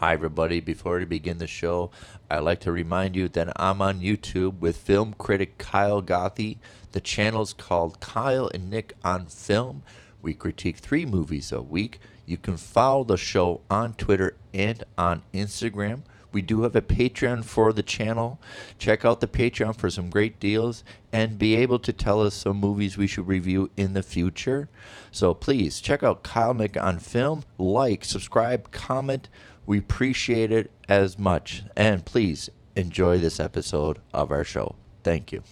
Hi, everybody. Before we begin the show, I'd like to remind you that I'm on YouTube with film critic Kyle Gothy. The channel's called Kyle and Nick on Film. We critique three movies a week. You can follow the show on Twitter and on Instagram. We do have a Patreon for the channel. Check out the Patreon for some great deals and be able to tell us some movies we should review in the future. So please check out Kyle Nick on Film. Like, subscribe, comment. We appreciate it as much. And please enjoy this episode of our show. Thank you.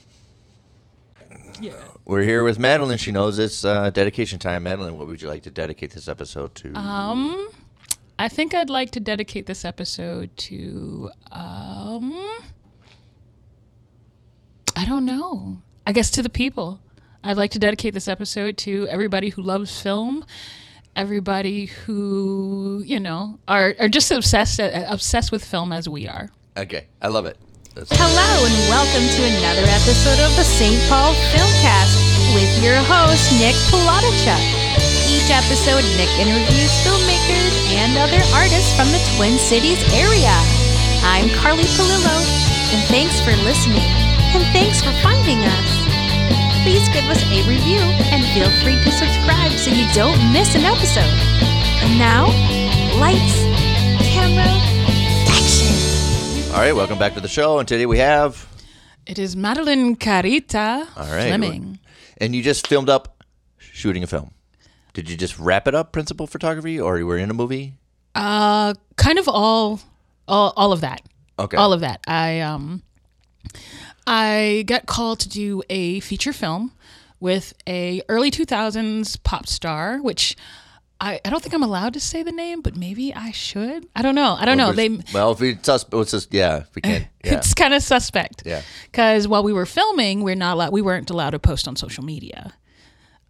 Yeah. We're here with Madeline. She knows it's uh, dedication time. Madeline, what would you like to dedicate this episode to? Um, I think I'd like to dedicate this episode to um, I don't know. I guess to the people. I'd like to dedicate this episode to everybody who loves film, everybody who you know are are just obsessed obsessed with film as we are. okay, I love it. That's- Hello and welcome to another episode of the St. Paul Filmcast with your host Nick Palatichuk. Each episode, Nick interviews filmmakers and other artists from the Twin Cities area. I'm Carly Palillo, and thanks for listening, and thanks for finding us. Please give us a review and feel free to subscribe so you don't miss an episode. And now, lights, camera, action. All right, welcome back to the show. And today we have. It is Madeline Carita All right. Fleming. And you just filmed up shooting a film. Did you just wrap it up, principal photography, or you were in a movie? Uh, kind of all, all, all of that. Okay. all of that. I um, I got called to do a feature film with a early two thousands pop star, which I, I don't think I'm allowed to say the name, but maybe I should. I don't know. I don't know. They Well, if we sus- it's just yeah, if we can't. Yeah. it's kind of suspect. Yeah. Because while we were filming, we're not allowed, we weren't allowed to post on social media.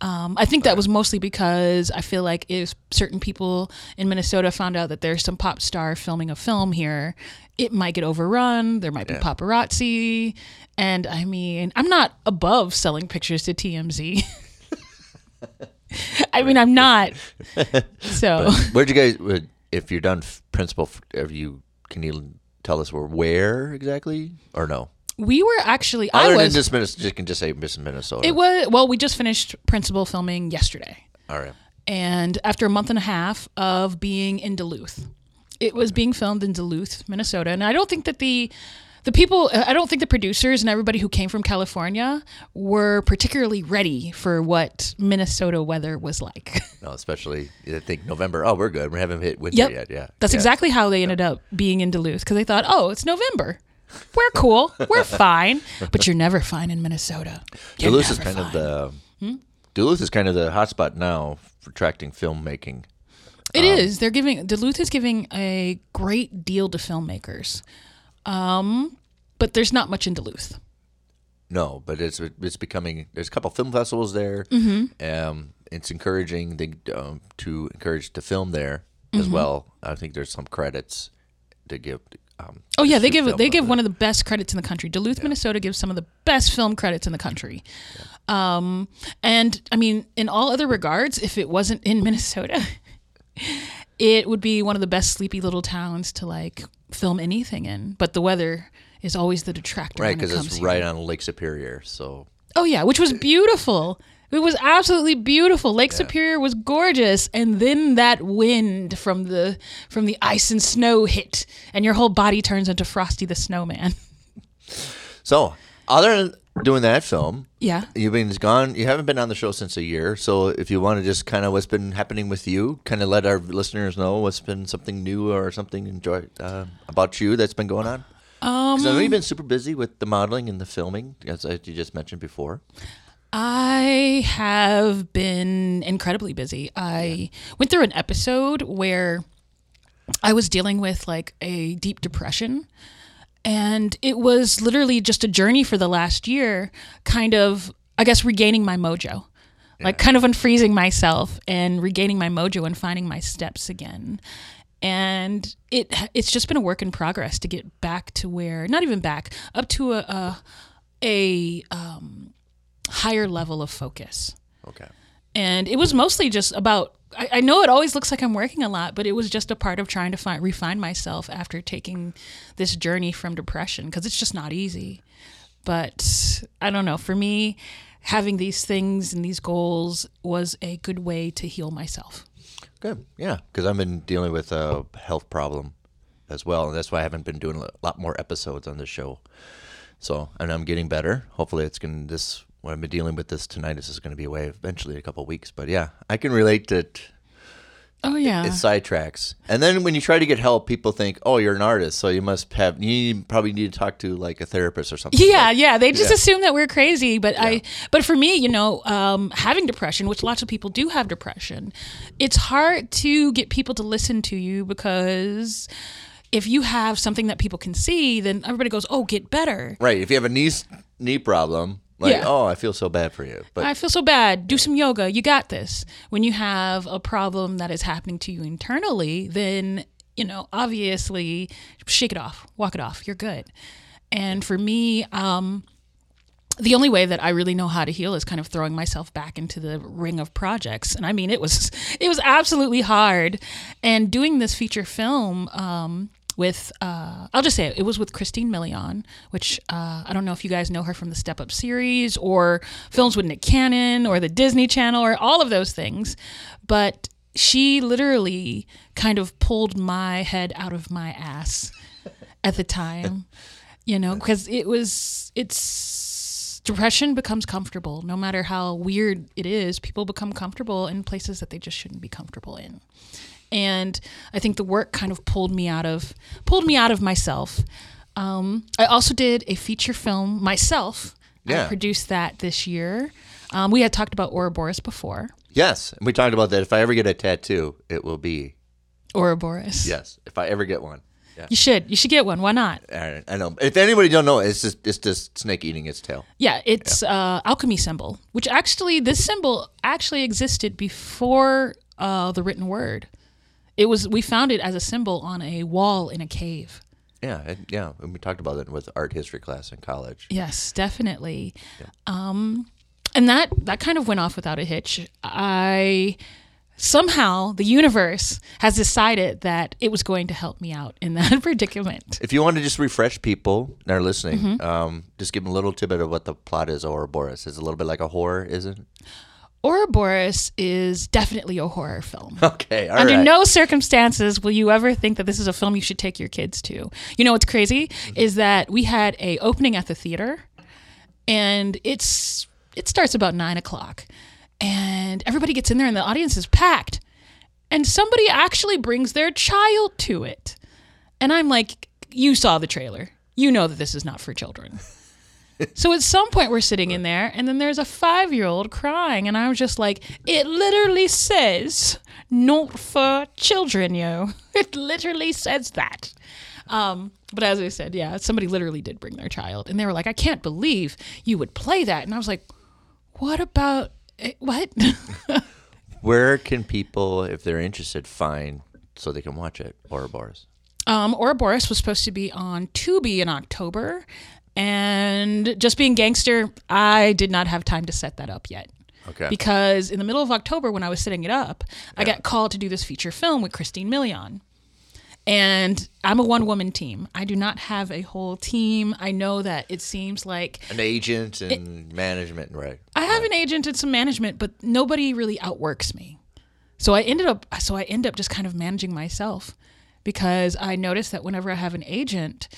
Um, I think that was mostly because I feel like if certain people in Minnesota found out that there's some pop star filming a film here, it might get overrun. There might be paparazzi. And I mean, I'm not above selling pictures to TMZ. I mean, I'm not. So. Where'd you guys? If you're done, principal, you? Can you tell us where, where exactly, or no? We were actually. Other I than was. just Minnesota, you can just say Miss Minnesota. It was well. We just finished principal filming yesterday, All right. and after a month and a half of being in Duluth, it was being filmed in Duluth, Minnesota. And I don't think that the the people, I don't think the producers and everybody who came from California were particularly ready for what Minnesota weather was like. No, especially I think November. Oh, we're good. We haven't hit winter Yep. yet. Yeah. That's Yeah. exactly how they ended up being in Duluth because they thought, oh, it's November. We're cool. We're fine. But you're never fine in Minnesota. You're Duluth is kind of the. Hmm? Duluth is kind of the hotspot now for attracting filmmaking. It is. They're giving Duluth is giving a great deal to filmmakers, um, but there's not much in Duluth. No, but it's it's becoming. There's a couple film festivals there. Mm-hmm. Um, it's encouraging the, um, to encourage to film there Mm-hmm. as well. I think there's some credits to give. Um, Oh yeah, they give they over give one of the best credits in the country. Duluth, Minnesota gives some of the best film credits in the country. Um, and I mean, in all other regards, if it wasn't in Minnesota, it would be one of the best sleepy little towns to like film anything in. But the weather is always the detractor. right when it because it's here. right on Lake Superior. So Oh yeah, which was beautiful. It was absolutely beautiful. Lake Superior was gorgeous, and then that wind from the from the ice and snow hit, and your whole body turns into Frosty the Snowman. so other than doing that film, Yeah. You've been gone. You haven't been on the show since a year. So if you want to just kind of what's been happening with you, kind of let our listeners know what's been something new or something enjoy uh, about you that's been going on. Um, I know you've been super busy with the modeling and the filming, as you just mentioned before. I have been incredibly busy. I went through an episode where I was dealing with like a deep depression. And it was literally just a journey for the last year, kind of, I guess, regaining my mojo. Like, kind of unfreezing myself and regaining my mojo and finding my steps again. And it it's just been a work in progress to get back to where, not even back, up to a, a, a um, higher level of focus. Okay. and it was mostly just about. I, I know it always looks like I'm working a lot, but it was just a part of trying to find refine myself after taking this journey from depression because it's just not easy. But I don't know. For me, having these things and these goals was a good way to heal myself. Good. Yeah, because I've been dealing with a health problem as well, and that's why I haven't been doing a lot more episodes on the show. So, and I'm getting better. Hopefully, it's going to this. What I've been dealing with this tinnitus is going to be away eventually in a couple of weeks. But yeah, I can relate to it. Oh yeah. It sidetracks, and then when you try to get help, people think, "Oh, you're an artist, so you must have. You probably need to talk to like a therapist or something." Yeah, Like, yeah. They just Yeah. assume that we're crazy, but I, but for me, you know, um, having depression, which lots of people do have depression, it's hard to get people to listen to you because if you have something that people can see, then everybody goes, "Oh, get better." Right. If you have a knee knee problem, like, Yeah. oh, I feel so bad for you. But I feel so bad. Do some yoga. You got this. When you have a problem that is happening to you internally, then, you know, obviously shake it off, walk it off. You're good. And for me, um, the only way that I really know how to heal is kind of throwing myself back into the ring of projects. And I mean, it was it was absolutely hard. And doing this feature film um, with uh, I'll just say it, it was with Christina Milian, which uh, I don't know if you guys know her from the Step Up series or films with Nick Cannon or the Disney Channel or all of those things, but she literally kind of pulled my head out of my ass at the time you know because it was it's depression becomes comfortable. No matter how weird it is people become comfortable in places that they just shouldn't be comfortable in and i think the work kind of pulled me out of pulled me out of myself um, i also did a feature film myself Yeah. i produced that this year um, we had talked about Ouroboros before yes, and we talked about that. If I ever get a tattoo, it will be Ouroboros yes. If I ever get one. Yeah. you should you should get one why not I I know. If anybody don't know, it's just it's just snake eating its tail. Yeah, it's uh, alchemy symbol, which actually this symbol actually existed before uh, the written word. It was we found it as a symbol on a wall in a cave. Yeah, it, yeah. And we talked about it with art history class in college. Yes, definitely. Um, and that that kind of went off without a hitch. I somehow the universe has decided that it was going to help me out in that predicament. If you want to just refresh people that are listening, Mm-hmm. um, just give them a little tidbit of what the plot is. Ouroboros It's a little bit like a horror, isn't it? Ouroboros is definitely a horror film. Okay, all right. Under no circumstances will you ever think that this is a film you should take your kids to. You know what's crazy mm-hmm. is that we had a opening at the theater, and it's it starts about nine o'clock, and everybody gets in there, and the audience is packed, and somebody actually brings their child to it, and I'm like, you saw the trailer, you know that this is not for children. So at some point we're sitting in there and then there's a 5-year-old crying and I was just like it literally says not for children yo. It literally says that. Um, but as I said, yeah, somebody literally did bring their child and they were like I can't believe you would play that and I was like what about eh, what? Where can people, if they're interested, find so they can watch it? Ouroboros. Um, Ouroboros was supposed to be on Tubi in October, and just being gangster, I did not have time to set that up yet. Okay. Because in the middle of October, when I was setting it up, I got called to do this feature film with Christina Milian. And I'm a one woman team. I do not have a whole team. I know that it seems like An agent and management, right? I have an agent and some management, but nobody really outworks me. So I ended up so I end up just kind of managing myself because I noticed that whenever I have an agent,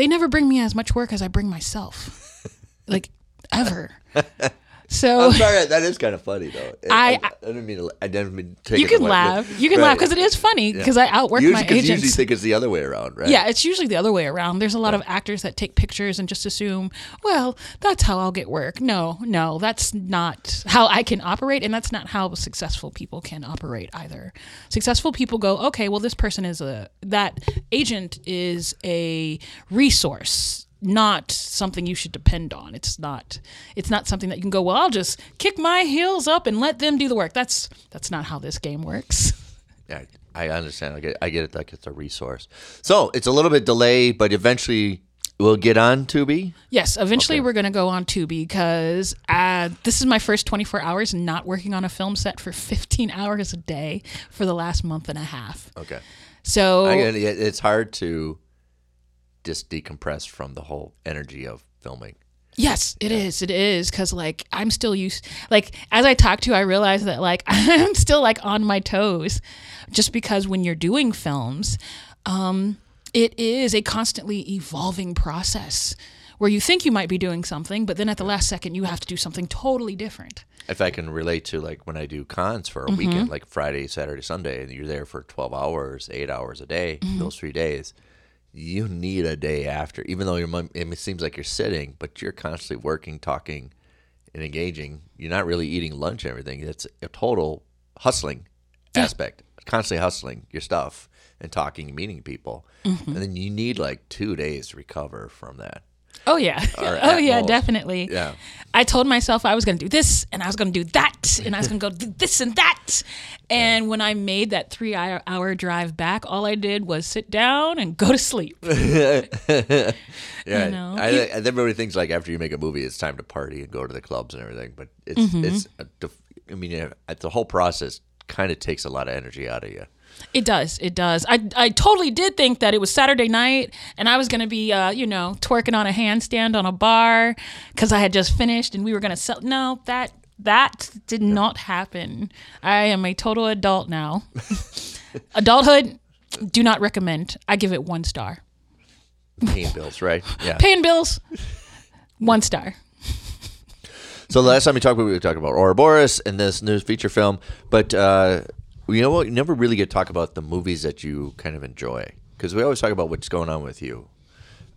they never bring me as much work as I bring myself. like ever. So I'm sorry, that is kind of funny though. I- I, I didn't mean to. I didn't mean to take you can away. laugh. You can Right. laugh because it is funny because I outwork Usually, my 'cause usually think it's the other way around, right? Yeah, it's usually the other way around. There's a lot of actors that take pictures and just assume, well, that's how I'll get work. No, no, that's not how I can operate, and that's not how successful people can operate either. Successful people go, okay, well, this person is a that agent is a resource not something you should depend on it's not it's not something that you can go well i'll just kick my heels up and let them do the work that's that's not how this game works Yeah, I understand. I get, I get it. Like it's a resource. So it's a little bit delayed, but eventually we'll get on Tubi. Yes, eventually Okay. we're going to go on Tubi because uh, this is my first 24 hours not working on a film set for 15 hours a day for the last month and a half. Okay. So I. It's hard to just decompress from the whole energy of filming. Yes, it is. It is because like I'm still used. Like as I talk to you, I realize that like I'm still like on my toes, just because when you're doing films, um, it is a constantly evolving process where you think you might be doing something, but then at the last second you have to do something totally different. If I can relate to like when I do cons for a weekend, like Friday, Saturday, Sunday, and you're there for 12 hours, eight hours a day, those three days, you need a day after. Even though you're, it seems like you're sitting, but you're constantly working, talking, and engaging. You're not really eating lunch and everything. It's a total hustling aspect, constantly hustling your stuff and talking and meeting people. Mm-hmm. And then you need like two days to recover from that. Oh yeah, oh yeah, most. definitely. Yeah. I told myself I was going to do this and I was going to do that and I was going to go do this and that. And when I made that three hour, hour drive back, all I did was sit down and go to sleep. Yeah, know? I, I, everybody thinks like after you make a movie, it's time to party and go to the clubs and everything. But it's Mm-hmm. it's a I mean, the whole process kind of takes a lot of energy out of you. It does. It does. I, I totally did think that it was Saturday night and I was going to be, uh, you know, twerking on a handstand on a bar because I had just finished and we were going to sell. No, that that did not happen. I am a total adult now. Adulthood, do not recommend. I give it one star. Paying bills, right? Yeah. Paying bills, one star. So the last time we talked, we were talking about Ouroboros and this new feature film. But uh, you know what? You never really get to talk about the movies that you kind of enjoy because we always talk about what's going on with you.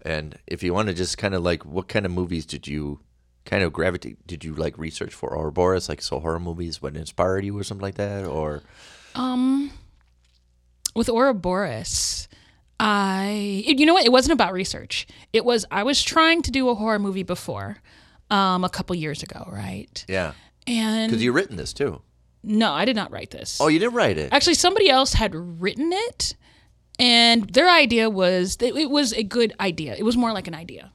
And if you want to just kind of like, what kind of movies did you kind of gravitate? Did you like research for Ouroboros, like so horror movies? What inspired you or something like that? Or Um, with Ouroboros, I you know what? It wasn't about research. It was I was trying to do a horror movie before, um, a couple years ago, right? yeah, And because you've written this too. No, I did not write this. Oh, you didn't write it. Actually, somebody else had written it, and their idea was that it was a good idea. It was more like an idea.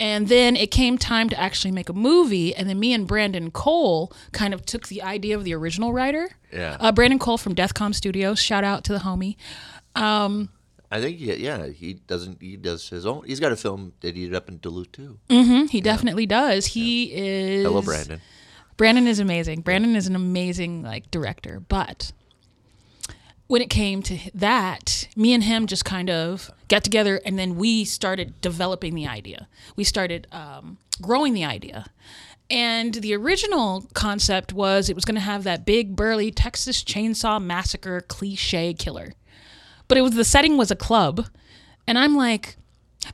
And then it came time to actually make a movie, and then me and Brandon Cole kind of took the idea of the original writer. Yeah. Uh, Brandon Cole from Deathcom Studios. Shout out to the homie. I think yeah, yeah, he doesn't. He does his own. He's got a film that he did up in Duluth too. Mm-hmm, he definitely does. He is. Hello, Brandon. Brandon is amazing. Brandon is an amazing like director, but when it came to that, me and him just kind of got together, and then we started developing the idea. We started um, growing the idea, and the original concept was it was going to have that big burly Texas Chainsaw Massacre cliche killer, but it was the setting was a club, and I'm like,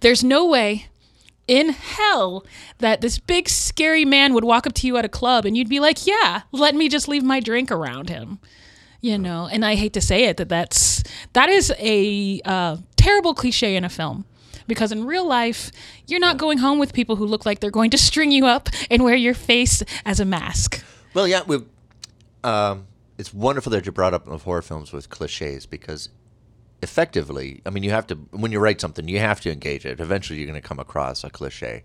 there's no way in hell that this big scary man would walk up to you at a club and you'd be like, "Yeah, let me just leave my drink around him." You know, and I hate to say it that that's that is a uh, terrible cliche in a film because in real life you're not going home with people who look like they're going to string you up and wear your face as a mask. Well, yeah, we um, it's wonderful that you brought up of horror films with cliches because effectively, I mean, you have to when you write something, you have to engage it. Eventually, you're going to come across a cliche,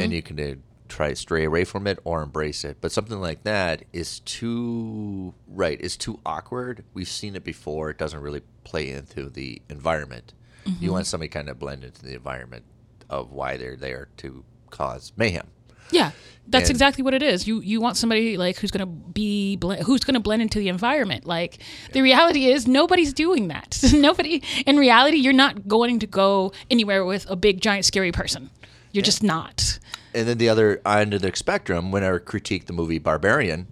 and you can uh, try to stray away from it or embrace it. But something like that is too right. It's too awkward. We've seen it before. It doesn't really play into the environment. You want somebody kind of blend into the environment of why they're there to cause mayhem. Yeah, that's And- exactly what it is. You you want somebody like who's gonna be bl- who's gonna blend into the environment. Like the reality is nobody's doing that. Nobody in reality, you're not going to go anywhere with a big giant scary person. You're just not. and then the other end of the spectrum, when I critiqued the movie Barbarian,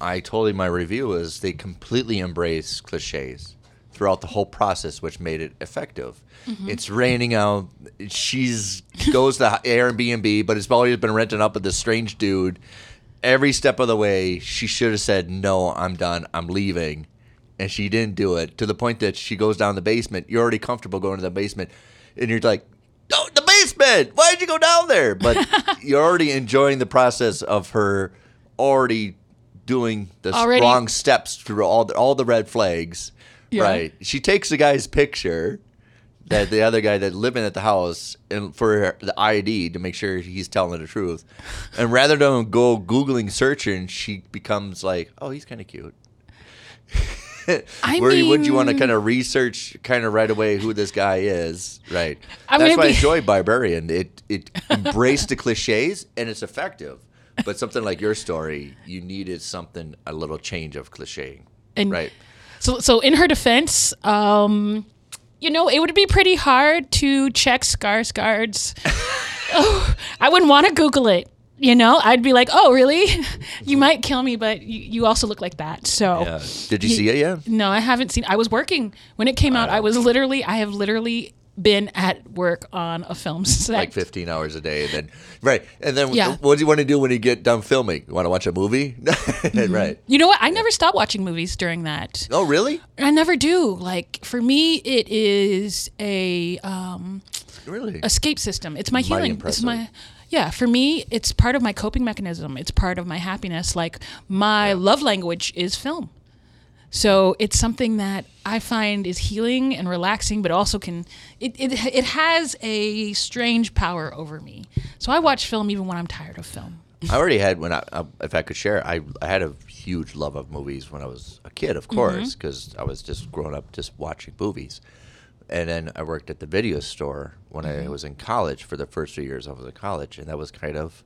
I told him my review was they completely embrace cliches throughout the whole process, which made it effective. Mm-hmm. It's raining out. She's goes to Airbnb, but it's always been renting up with this strange dude. Every step of the way, she should have said, "No, I'm done. I'm leaving," and she didn't do it. To the point that she goes down the basement. You're already comfortable going to the basement, and you're like, "No, the basement. Why did you go down there?" But you're already enjoying the process of her already doing the Already- wrong steps through all the all the red flags. Yeah. Right. She takes the guy's picture. That the other guy that's living at the house and for the ID to make sure he's telling the truth. And rather than go googling searching, she becomes like, "Oh, he's kind of cute." I Where you- would you want to kind of research kind of right away who this guy is, right? I'm That's why I be- enjoy Barbarian. It it embraced the cliches and it's effective. But something like your story, you needed something a little change of cliche, And right? So, so in her defense, um, you know, it would be pretty hard to check Skarsgård's. oh, I wouldn't want to Google it. You know, I'd be like, "Oh, really? you might kill me, but you, you also look like that." So, Yeah. Did you see it yet? no, I haven't seen. I was working when it came out. I was literally, I have literally been at work on a film set. like 15 hours a day and then right and then Yeah. what do you want to do when you get done filming you want to watch a movie right you know what? I never stop watching movies during that. oh really I never do. Like for me, it is a um, really escape system. It's my Mighty healing. It's my yeah. For me, it's part of my coping mechanism. It's part of my happiness. Like my love language is film. So it's something that I find is healing and relaxing, but also can it, it it has a strange power over me. So I watch film even when I'm tired of film. i already had when i uh, if i could share i i had a huge love of movies when i was a kid of course because i was just growing up just watching movies and then i worked at the video store when i was in college for the first few years i was in college and that was kind of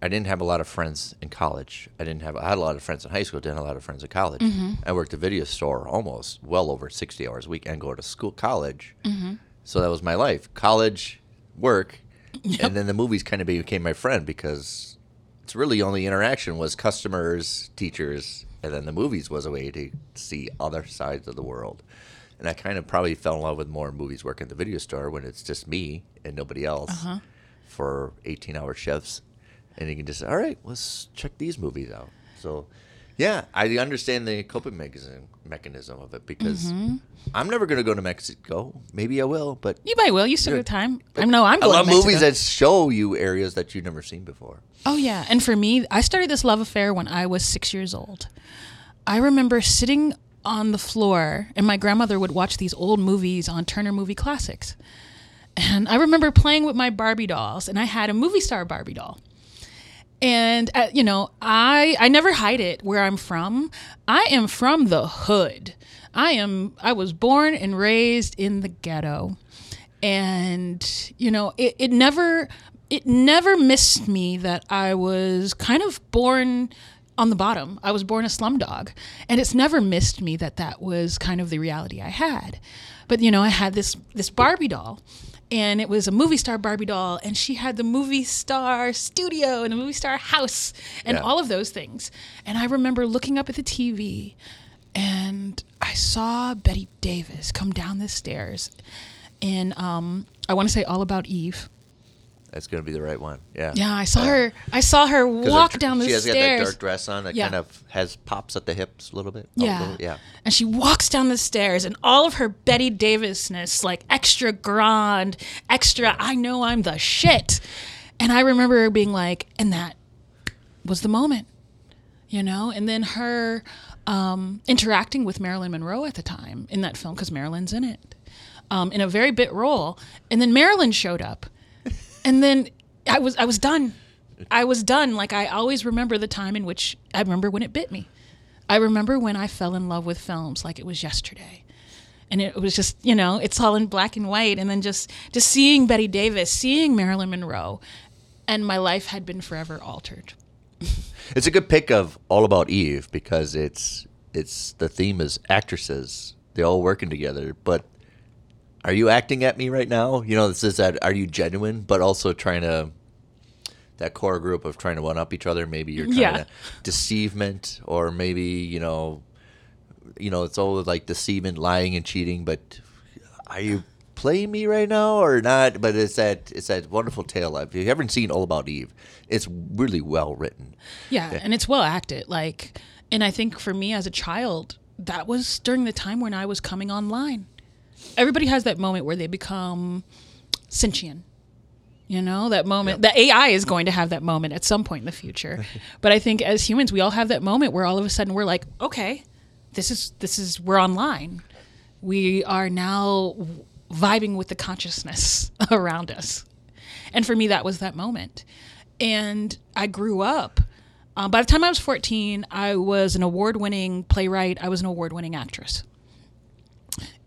I didn't have a lot of friends in college. I didn't have. I had a lot of friends in high school. Didn't have a lot of friends in college. Mm-hmm. I worked at a video store almost well over sixty hours a week and go to school, college. Mm-hmm. So that was my life: college, work, and then the movies kind of became my friend because it's really only interaction was customers, teachers, and then the movies was a way to see other sides of the world. And I kind of probably fell in love with more movies working at the video store when it's just me and nobody else uh-huh. for 18 hour shifts. And you can just, say, all right, let's check these movies out. So, yeah, I understand the coping mechanism, mechanism of it because Mm-hmm. I'm never going to go to Mexico. Maybe I will, but You might will. You still have time. I know I'm I love to Mexico. movies that show you areas that you've never seen before. Oh yeah, and for me, I started this love affair when I was six years old. I remember sitting on the floor, and my grandmother would watch these old movies on Turner Movie Classics. And I remember playing with my Barbie dolls, and I had a movie star Barbie doll. And uh, you know, I I never hide it where I'm from. I am from the hood. I am I was born and raised in the ghetto. And you know, it, it never it never missed me that I was kind of born on the bottom. I was born a slum dog. And it's never missed me that that was kind of the reality I had. But you know, I had this this Barbie doll and it was a movie star Barbie doll, and she had the movie star studio and the movie star house and Yeah. all of those things. And I remember looking up at the TV, and I saw Bette Davis come down the stairs, and um, I want to say all about Eve. That's going to be the right one. Yeah. Yeah, I saw her. I saw her walk tr- down the stairs. she has got that dark dress on that Yeah. kind of has pops at the hips a little bit. Oh, Yeah. little- yeah. And she walks down the stairs and all of her Bette Davisness, like extra grand, extra, I know I'm the shit. And I remember her being like, and that was the moment, you know? And then her um, interacting with Marilyn Monroe at the time in that film, because Marilyn's in it, um, in a very bit role. And then Marilyn showed up. And then I was I was done. I was done. Like I always remember the time in which I remember when it bit me. I remember when I fell in love with films like it was yesterday. And it was just, you know, it's all in black and white and then just just seeing Bette Davis, seeing Marilyn Monroe, and my life had been forever altered. It's a good pick of All About Eve because it's it's the theme is actresses. They're all working together, but are you acting at me right now? You know, this is that are you genuine, but also trying to that core group of trying to one up each other. Maybe you're trying Yeah. to deceivement, or maybe you know, you know, it's all like deceivement, lying, and cheating. But are you playing me right now or not? But it's that it's that wonderful tale. Of if you haven't seen All About Eve, it's really well written. Yeah, and it's well acted. Like, and I think for me as a child, that was during the time when I was coming online. Everybody has that moment where they become sentient. You know, that moment. The AI is going to have that moment at some point in the future. but I think as humans, we all have that moment where all of a sudden we're like, okay, this is this is we're online. We are now vibing with the consciousness around us. And for me, that was that moment. And I grew up. Uh, by the time I was 14, I was an award winning playwright, I was an award winning actress.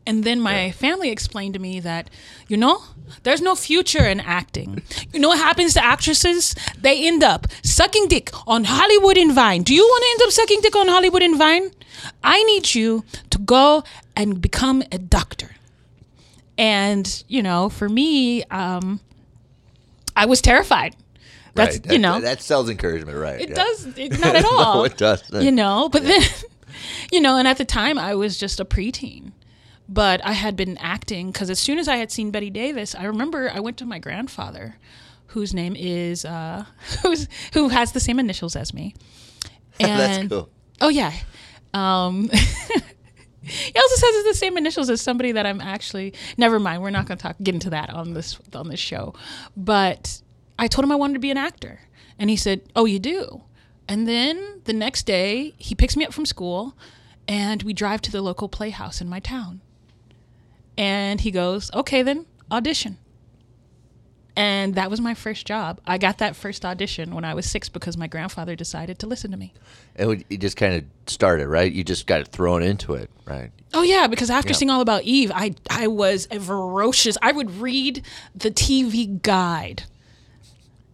And then my family explained to me that, you know, there's no future in acting. You know what happens to actresses? They end up sucking dick on Hollywood and Vine. Do you want to end up sucking dick on Hollywood and Vine? I need you to go and become a doctor. And, you know, for me, um, I was terrified. That's, right. you know, that, that sells encouragement, right? it yeah. does, it, not at all no, it doesn't. you know but then you know and at the time i was just a preteen but i had been acting because as soon as i had seen bette davis i remember i went to my grandfather whose name is uh who's who has the same initials as me. And That's cool. oh yeah. Um he also says it's the same initials as somebody that i'm actually never mind we're not going to talk get into that on this on this show. But i told him i wanted to be an actor and he said oh you do? And then the next day he picks me up from school and we drive to the local playhouse in my town and he goes okay then audition and that was my first job i got that first audition when i was six because my grandfather decided to listen to me And we- you just kind of started, right? You just got thrown into it, right? Oh yeah, because after Yeah. seeing all about Eve, I I was a ferocious. I would read the TV guide.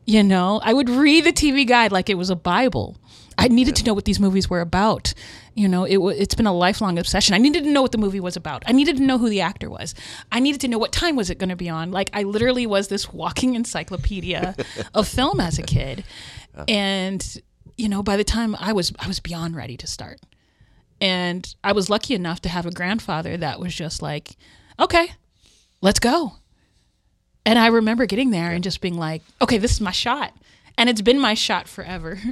You know, I would read the TV guide like it was a Bible. I needed to know what these movies were about. You know, it it's been a lifelong obsession. I needed to know what the movie was about. I needed to know who the actor was. I needed to know what time was it going to be on. Like I literally was this walking encyclopedia of film as a kid. And you know, by the time I was I was beyond ready to start. And I was lucky enough to have a grandfather that was just like, okay, let's go. And I remember getting there and just being like, okay, this is my shot. And it's been my shot forever.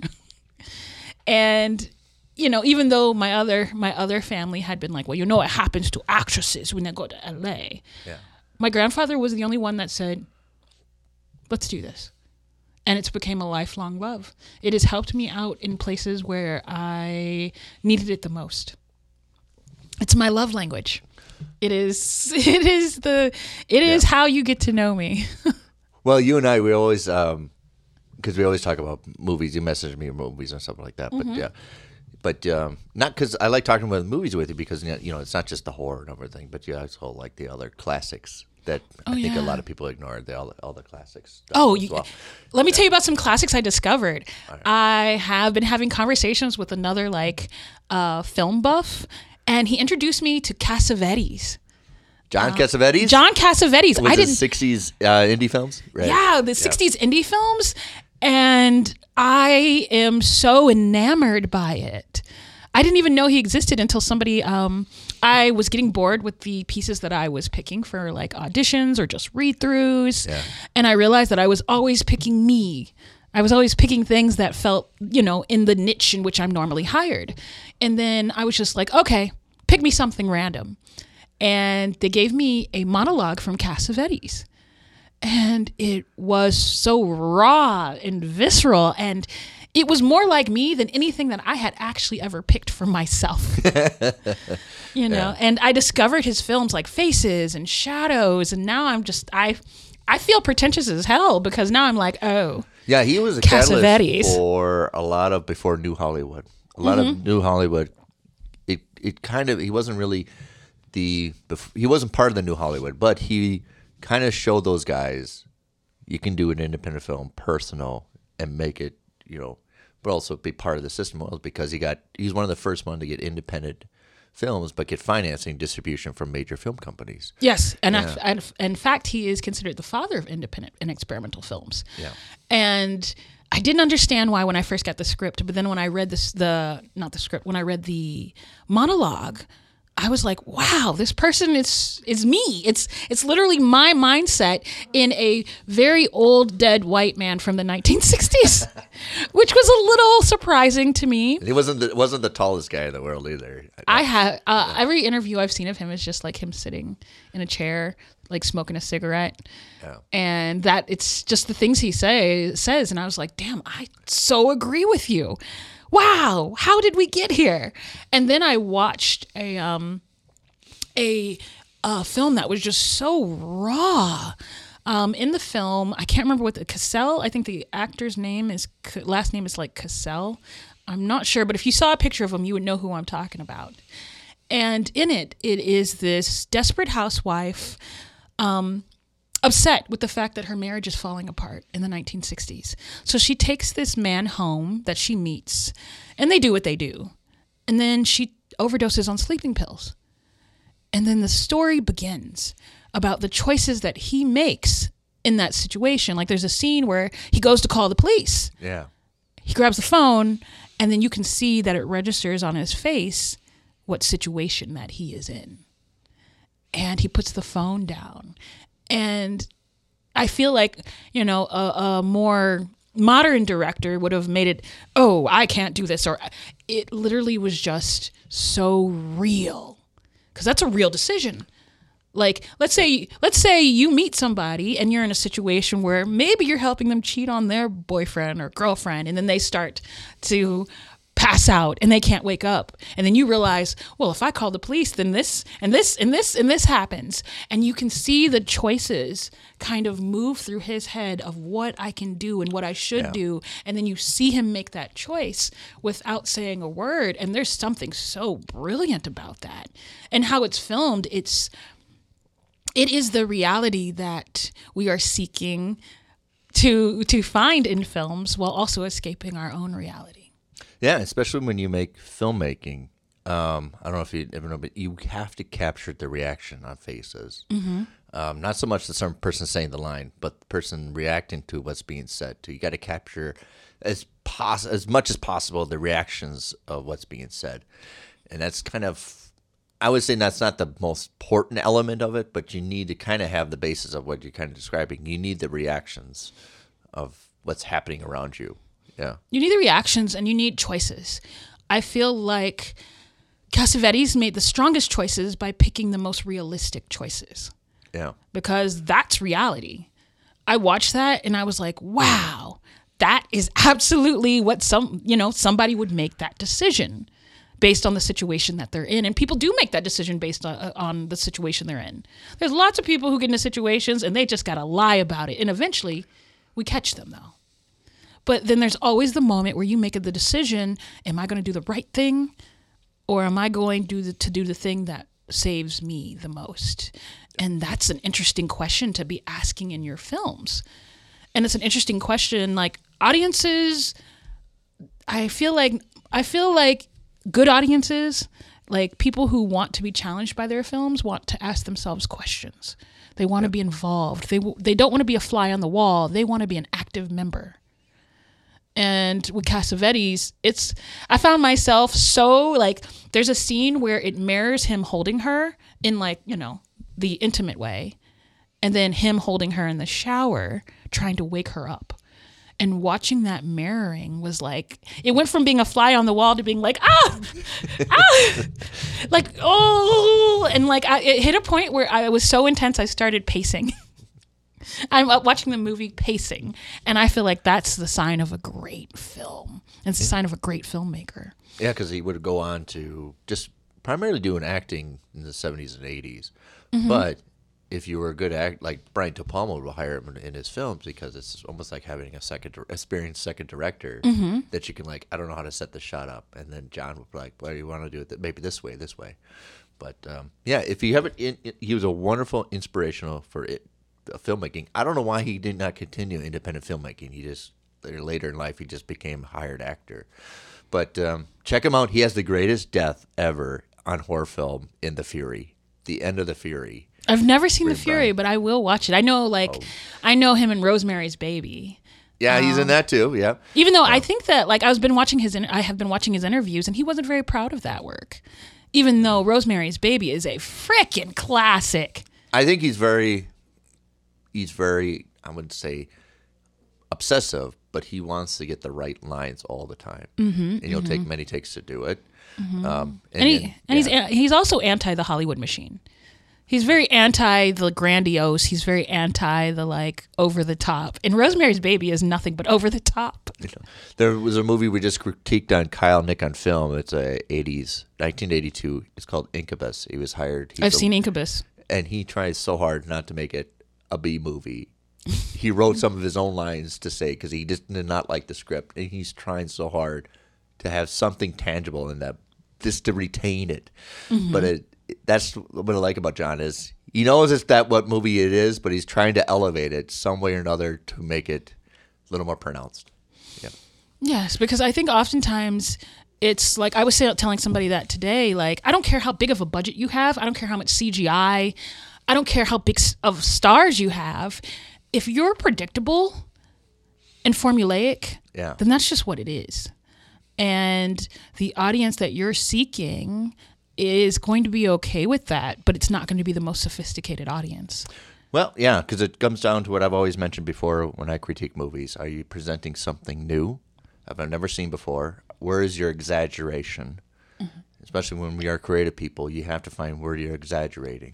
and you know, even though my other my other family had been like, well, you know what happens to actresses when they go to LA. Yeah. My grandfather was the only one that said, let's do this. And it's became a lifelong love. It has helped me out in places where I needed it the most. It's my love language. It is it is the it is how you get to know me. Well, you and I, we always, um, because we always talk about movies. You message me movies and stuff like that. Mm-hmm. But yeah, but um, not because I like talking about movies with you because you know it's not just the horror and everything, but you also like the other classics that I think a Oh, yeah. lot of people ignore. The all, all the classics. stuff Oh, as you, well. let me tell you about some classics I discovered. I have been having conversations with another like uh, film buff, and he introduced me to Cassavetes. John Cassavetes. uh, John Cassavetes. was I didn't. '60s uh, indie films? Right. Yeah, the '60s indie films, and I am so enamored by it. I didn't even know he existed until somebody. Um, I was getting bored with the pieces that I was picking for like auditions or just read throughs, Yeah. and I realized that I was always picking me. I was always picking things that felt, you know, in the niche in which I'm normally hired. And then I was just like, okay, pick me something random. And they gave me a monologue from Cassavetes and it was so raw and visceral and it was more like me than anything that I had actually ever picked for myself. you know, and I discovered his films like Faces and Shadows and now I'm just I I feel pretentious as hell because now I'm like, "Oh, Yeah, he was a catalyst for a lot of before New Hollywood. A lot Mm-hmm. of New Hollywood. It it kind of he wasn't really the he wasn't part of the New Hollywood, but he kind of show those guys you can do an independent film, personal, and make it you know, but also be part of the system because he got he's one of the first one to get independent films, but get financing distribution from major film companies. Yes, and I- and in fact, he is considered the father of independent and experimental films. Yeah. And I didn't understand why when I first got the script, but then when I read this, the not the script, when I read the monologue, I was like, "Wow, this person is is me. It's it's literally my mindset in a very old dead white man from the 1960s." Which was a little surprising to me. He wasn't the, wasn't the tallest guy in the world either. I have uh, every interview I've seen of him is just like him sitting in a chair, like smoking a cigarette, Yeah. and that it's just the things he say says, and I was like, damn, I so agree with you. Wow, how did we get here? And then I watched a um a a film that was just so raw. Um, in the film, I can't remember what the Cassel. I think the actor's name is last name is like Cassel. I'm not sure, but if you saw a picture of him, you would know who I'm talking about. And in it, it is this desperate housewife, um, upset with the fact that her marriage is falling apart in the 1960s. So she takes this man home that she meets, and they do what they do. And then she overdoses on sleeping pills. And then the story begins about the choices that he makes in that situation. Like there's a scene where he goes to call the police. Yeah. He grabs the phone, and then you can see that it registers on his face what situation that he is in. And he puts the phone down. And I feel like, you know, a, a more modern director would have made it, oh, I can't do this. Or it literally was just so real. Because that's a real decision. Like let's say let's say you meet somebody and you're in a situation where maybe you're helping them cheat on their boyfriend or girlfriend and then they start to pass out and they can't wake up. And then you realize, well, if I call the police, then this and this and this and this happens. And you can see the choices kind of move through his head of what I can do and what I should Yeah. do. And then you see him make that choice without saying a word. And there's something so brilliant about that. And how it's filmed, it's it is the reality that we are seeking to to find in films while also escaping our own reality. Yeah, especially when you make filmmaking. Um, I don't know if you ever know, but you have to capture the reaction on faces. Mm-hmm. Um, not so much the some person saying the line, but the person reacting to what's being said. To you got to capture as pos- as much as possible the reactions of what's being said, and that's kind of. I would say that's not the most important element of it, but you need to kind of have the basis of what you're kind of describing. You need the reactions of what's happening around you. Yeah. You need the reactions and you need choices. I feel like Cassavetes made the strongest choices by picking the most realistic choices Yeah. because that's reality. I watched that and I was like, wow, that is absolutely what some, you know, somebody would make that decision based on the situation that they're in. And people do make that decision based on, uh, on the situation they're in. There's lots of people who get into situations and they just got to lie about it. And eventually we catch them though. But then there's always the moment where you make the decision am I going to do the right thing or am I going to do the, to do the thing that saves me the most? And that's an interesting question to be asking in your films. And it's an interesting question like audiences I feel like I feel like good audiences, like people who want to be challenged by their films want to ask themselves questions. They want to be involved. They w- they don't want to be a fly on the wall. They want to be an active member and with Cassavetes, it's I found myself so like there's a scene where it mirrors him holding her in like, you know, the intimate way, and then him holding her in the shower trying to wake her up. And watching that mirroring was like it went from being a fly on the wall to being like ah ah like oh and like I, it hit a point where I was so intense I started pacing. I'm uh, watching the movie pacing, and I feel like that's the sign of a great film. It's the sign of a great filmmaker. Yeah, because he would go on to just primarily doing acting in the 70s and 80s. But if you were a good act, like Brian De Palma would hire him in, his films because it's almost like having a second, experienced second director that you can like. I don't know how to set the shot up, and then John would be like, "Well, you want to do it th- maybe this way, this way." But um, yeah, if you haven't, in, in- he was a wonderful inspirational for it, filmmaking. I don't know why he did not continue independent filmmaking. He just later in life he just became a hired actor. But um, check him out. He has the greatest death ever on horror film in The Fury. The end of The Fury. I've never seen The Fury, Brian. but I will watch it. I know, like, I know him in Rosemary's Baby. Yeah, he's in that too. Yeah. Even though I think that, like, I've been watching his, in- I have been watching his interviews, and he wasn't very proud of that work. Even though Rosemary's Baby is a freaking classic. I think he's very, he's very, I would say, obsessive, but he wants to get the right lines all the time, mm-hmm, and he'll take many takes to do it. Um, and, and he then- and he's yeah. he's he's also anti the Hollywood machine. He's very anti the grandiose. He's very anti the like over the top. And Rosemary's Baby is nothing but over the top. There was a movie we just critiqued on Kyle Nick on film. It's a '80s, 1982. It's called Incubus. He was hired. He's I've a- seen Incubus. and he tries so hard not to make it a B movie. he wrote some of his own lines to say because he just did not like the script, and he's trying so hard to have something tangible in that, just to retain it. Mm-hmm. But it, that's what I like about John is he knows it's that what movie it is, but he's trying to elevate it some way or another to make it a little more pronounced. Yeah. Yes, because I think oftentimes it's like I was telling somebody that today. Like, I don't care how big of a budget you have. I don't care how much CGI. I don't care how big of stars you have. If you're predictable and formulaic, Yeah. then that's just what it is. And the audience that you're seeking is going to be okay with that, but it's not going to be the most sophisticated audience. Well, yeah, because it comes down to what I've always mentioned before when I critique movies. Are you presenting something new that I've never seen before? Where is your exaggeration? Mm-hmm. Especially when we are creative people, you have to find where you're exaggerating.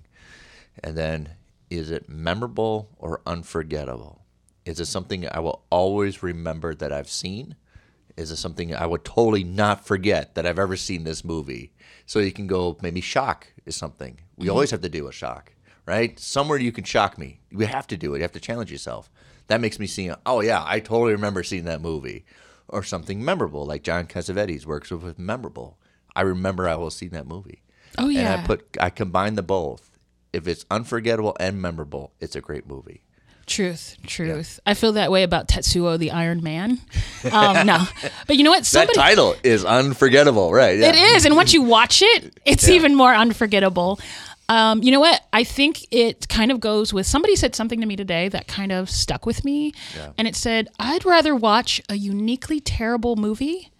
And then, is it memorable or unforgettable? Is it something I will always remember that I've seen? Is it something I would totally not forget that I've ever seen this movie? So you can go, maybe shock is something. We mm-hmm. always have to do a shock, right? Somewhere you can shock me. You have to do it. You have to challenge yourself. That makes me see, oh, yeah, I totally remember seeing that movie. Or something memorable, like John Cassavetes works with memorable. I remember I was seeing that movie. Oh yeah. And I put, I combine the both. If it's unforgettable and memorable, it's a great movie. Truth, truth. I feel that way about Tetsuo the Iron Man. Um, no, but you know what? Somebody, that title is unforgettable, right? Yeah. it is, and once you watch it, it's even more unforgettable. Um, you know what? I think it kind of goes with somebody said something to me today that kind of stuck with me, and it said, "I'd rather watch a uniquely terrible movie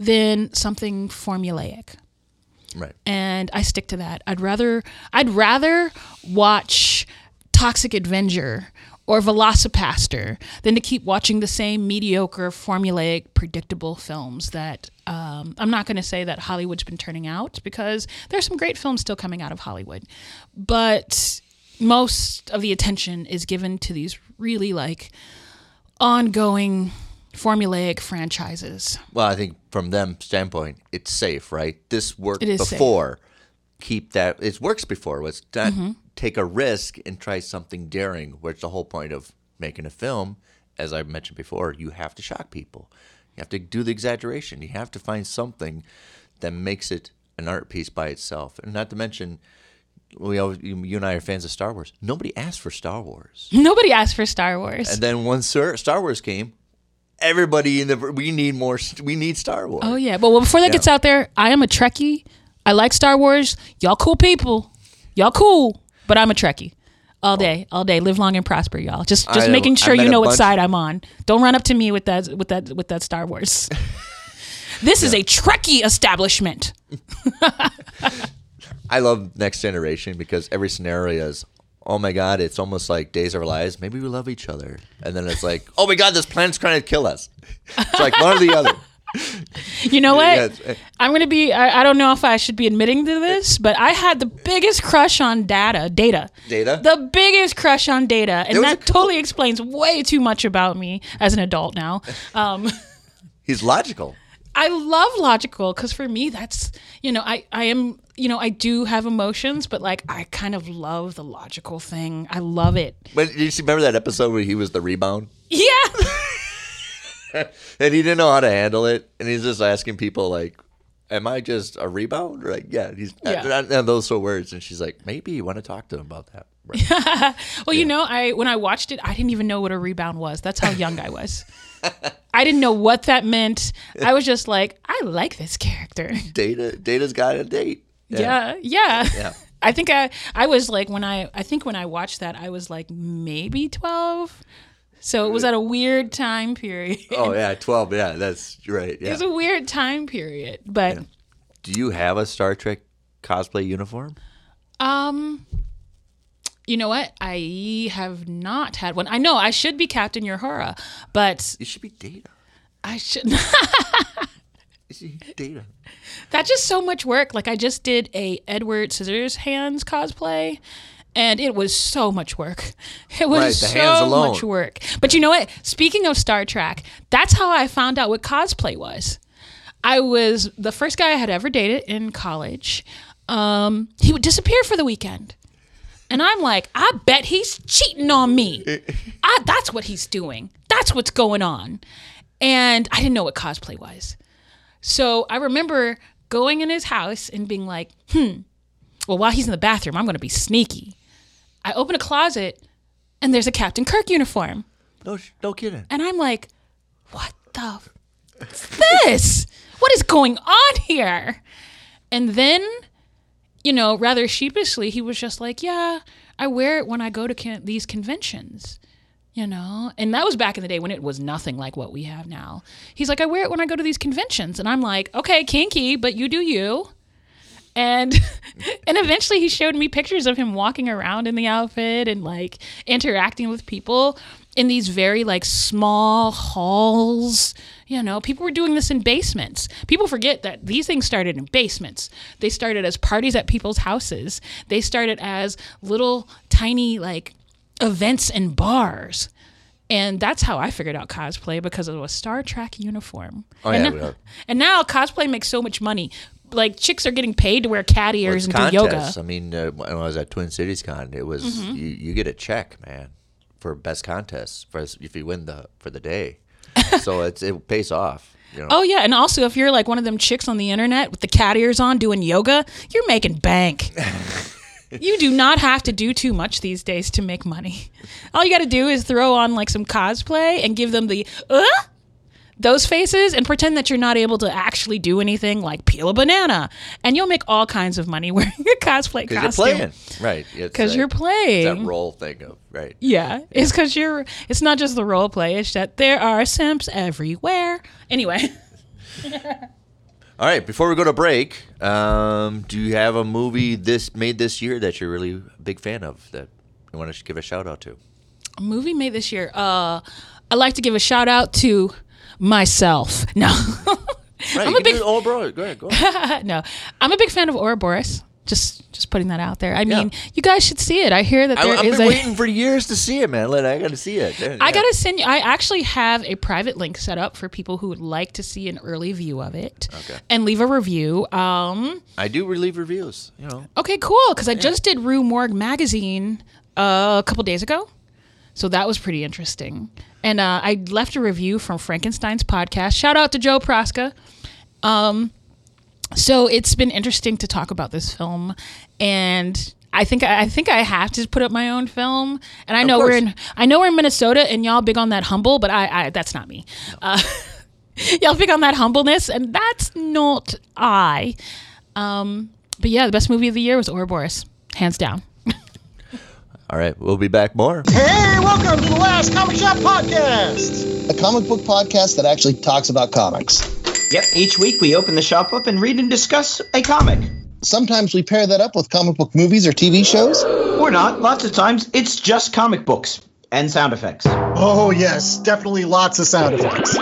than something formulaic." Right. and I stick to that. I'd rather I'd rather watch Toxic Avenger or Velocipastor than to keep watching the same mediocre, formulaic, predictable films that um, I'm not going to say that Hollywood's been turning out because there's some great films still coming out of Hollywood, but most of the attention is given to these really like ongoing formulaic franchises. Well, I think from them standpoint, it's safe, right? This worked is safe. before. Keep that. It works before. Let's not Mm-hmm. take a risk and try something daring. Which the whole point of making a film, as I mentioned before, you have to shock people. You have to do the exaggeration. You have to find something that makes it an art piece by itself, and not to mention. We always, you you and I are fans of Star Wars. Nobody asked for Star Wars. Nobody asked for Star Wars. And then Star Star Wars came, everybody in the we need more. We need Star Wars. Oh yeah. Well, well before that Yeah. gets out there, I am a Trekkie. I like Star Wars. Y'all cool people. Y'all cool. But I'm a Trekkie. All day, all day. Live long and prosper, y'all. Just just I- making sure you know what side I'm on. Don't run up to me with that with that with that Star Wars. this is a Trekkie establishment. I love Next Generation because every scenario is, oh my god, it's almost like Days of Our Lives. Maybe we love each other, and then it's like, oh my god, this planet's trying to kill us. It's like one or the other. You know what? Yeah, I'm gonna be. I, I don't know if I should be admitting to this, but I had the biggest crush on Data. Data. Data? The biggest crush on Data, and that totally explains way too much about me as an adult now. Um, He's logical. I love logical because for me, that's you know, I I am you know, I do have emotions, but like I kind of love the logical thing. I love it. But you remember that episode where he was the rebound Yeah. and he didn't know how to handle it, and he's just asking people like. Am I just a rebound? Like, yeah, he's Yeah. and those sort of words, and she's like, maybe you want to talk to him about that. Right. Well, you know, I when I watched it, I didn't even know what a rebound was. That's how young I was. I didn't know what that meant. I was just like, I like this character. Data, Data's got a date. Yeah, yeah. Yeah. I think I I was like when I I think when I watched that I was like maybe 12. So it was at a weird time period. Oh yeah, twelve. Yeah, that's right. Yeah. It was a weird time period, but Do you have a Star Trek cosplay uniform? um you know what? I have not had one. I know I should be Captain Uhura, but You should be Data. I should You should be Data. That's just so much work. Like I just did a Edward Scissorhands cosplay and it was so much work. It was Right, so much work. But you know what? Speaking of Star Trek, that's how I found out what cosplay was. I was the first guy I had ever dated in college. Um, he would disappear for the weekend. And I'm like, I bet he's cheating on me. I, that's what he's doing. That's what's going on. And I didn't know what cosplay was. So I remember going in his house and being like, hmm, well, while he's in the bathroom, I'm going to be sneaky. I open a closet and there's a Captain Kirk uniform. No, no kidding. And I'm like, what the f- this? What is going on here? And then, you know, rather sheepishly, he was just like, yeah, I wear it when I go to con- these conventions, you know? And that was back in the day when it was nothing like what we have now. He's like, I wear it when I go to these conventions. And I'm like, okay, kinky, but you do you. And and eventually he showed me pictures of him walking around in the outfit and like interacting with people in these very like small halls. You know, people were doing this in basements. People forget that these things started in basements. They started as parties at people's houses. They started as little tiny like events and bars. And that's how I figured out cosplay because of a Star Trek uniform. Oh, and, yeah, now, and now cosplay makes so much money. Like chicks are getting paid to wear cat ears and do yoga. contests. I mean, uh, when I was at Twin Cities Con, it was Mm-hmm. you, you get a check, man, for best contest for if you win the for the day. so it's it pays off. You know. Oh yeah, and also if you're like one of them chicks on the internet with the cat ears on doing yoga, you're making bank. you do not have to do too much these days to make money. All you got to do is throw on like some cosplay and give them the uh those faces and pretend that you're not able to actually do anything like peel a banana and you'll make all kinds of money wearing a cosplay costume. you're playing, right? Cuz you're it's playing. that role thing of right. Yeah, it's because you're. It's not just the role play; it's that there are simps everywhere. Anyway, All right, before we go to break, um, do you have a movie this made this year that you're really a big fan of that you want to give a shout out to? a movie made this year. Uh, I'd like to give a shout out to myself. No, Right, I'm a big all, bro. Go ahead, go. ahead. no. I'm a big fan of Ouroboros. Just just putting that out there. I mean, you guys should see it. I hear that I, there I've is been a. waiting for years to see it, man. Let I got to see it. Yeah, I gotta send you. I actually have a private link set up for people who would like to see an early view of it Okay. and leave a review. Um, I do leave reviews. You know, Okay, cool. Because I just did Rue Morgue magazine uh, a couple days ago, so that was pretty interesting. And uh, I left a review from Frankenstein's podcast. Shout out to Joe Praska. Um, so it's been interesting to talk about this film, and I think I think I have to put up my own film. And I know we're in I know we're in Minnesota, and y'all big on that humble, but I, I that's not me. Uh, y'all big on that humbleness, and that's not I. Um, but yeah, the best movie of the year was Ouroboros, hands down. All right, we'll be back more. Hey, welcome to the Last Comic Shop Podcast, a comic book podcast that actually talks about comics. Yep, each week we open the shop up and read and discuss a comic. Sometimes we pair that up with comic book movies or TV shows. Or not, lots of times it's just comic books and sound effects. Oh, yes, definitely lots of sound effects.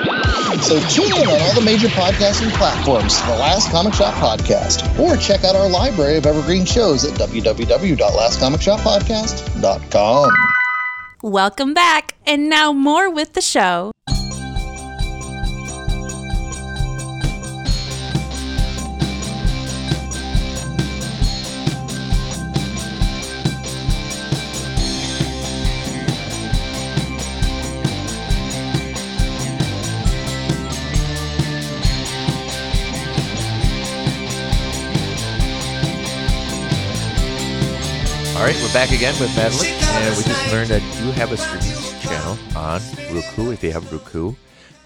So tune in on all the major podcasting platforms to the Last Comic Shop Podcast, or check out our library of evergreen shows at www.lastcomicshoppodcast.com. Welcome back, and now more with the show. We're back again with Madeline, and we just learned that you have a streaming channel on Roku. If you have Roku,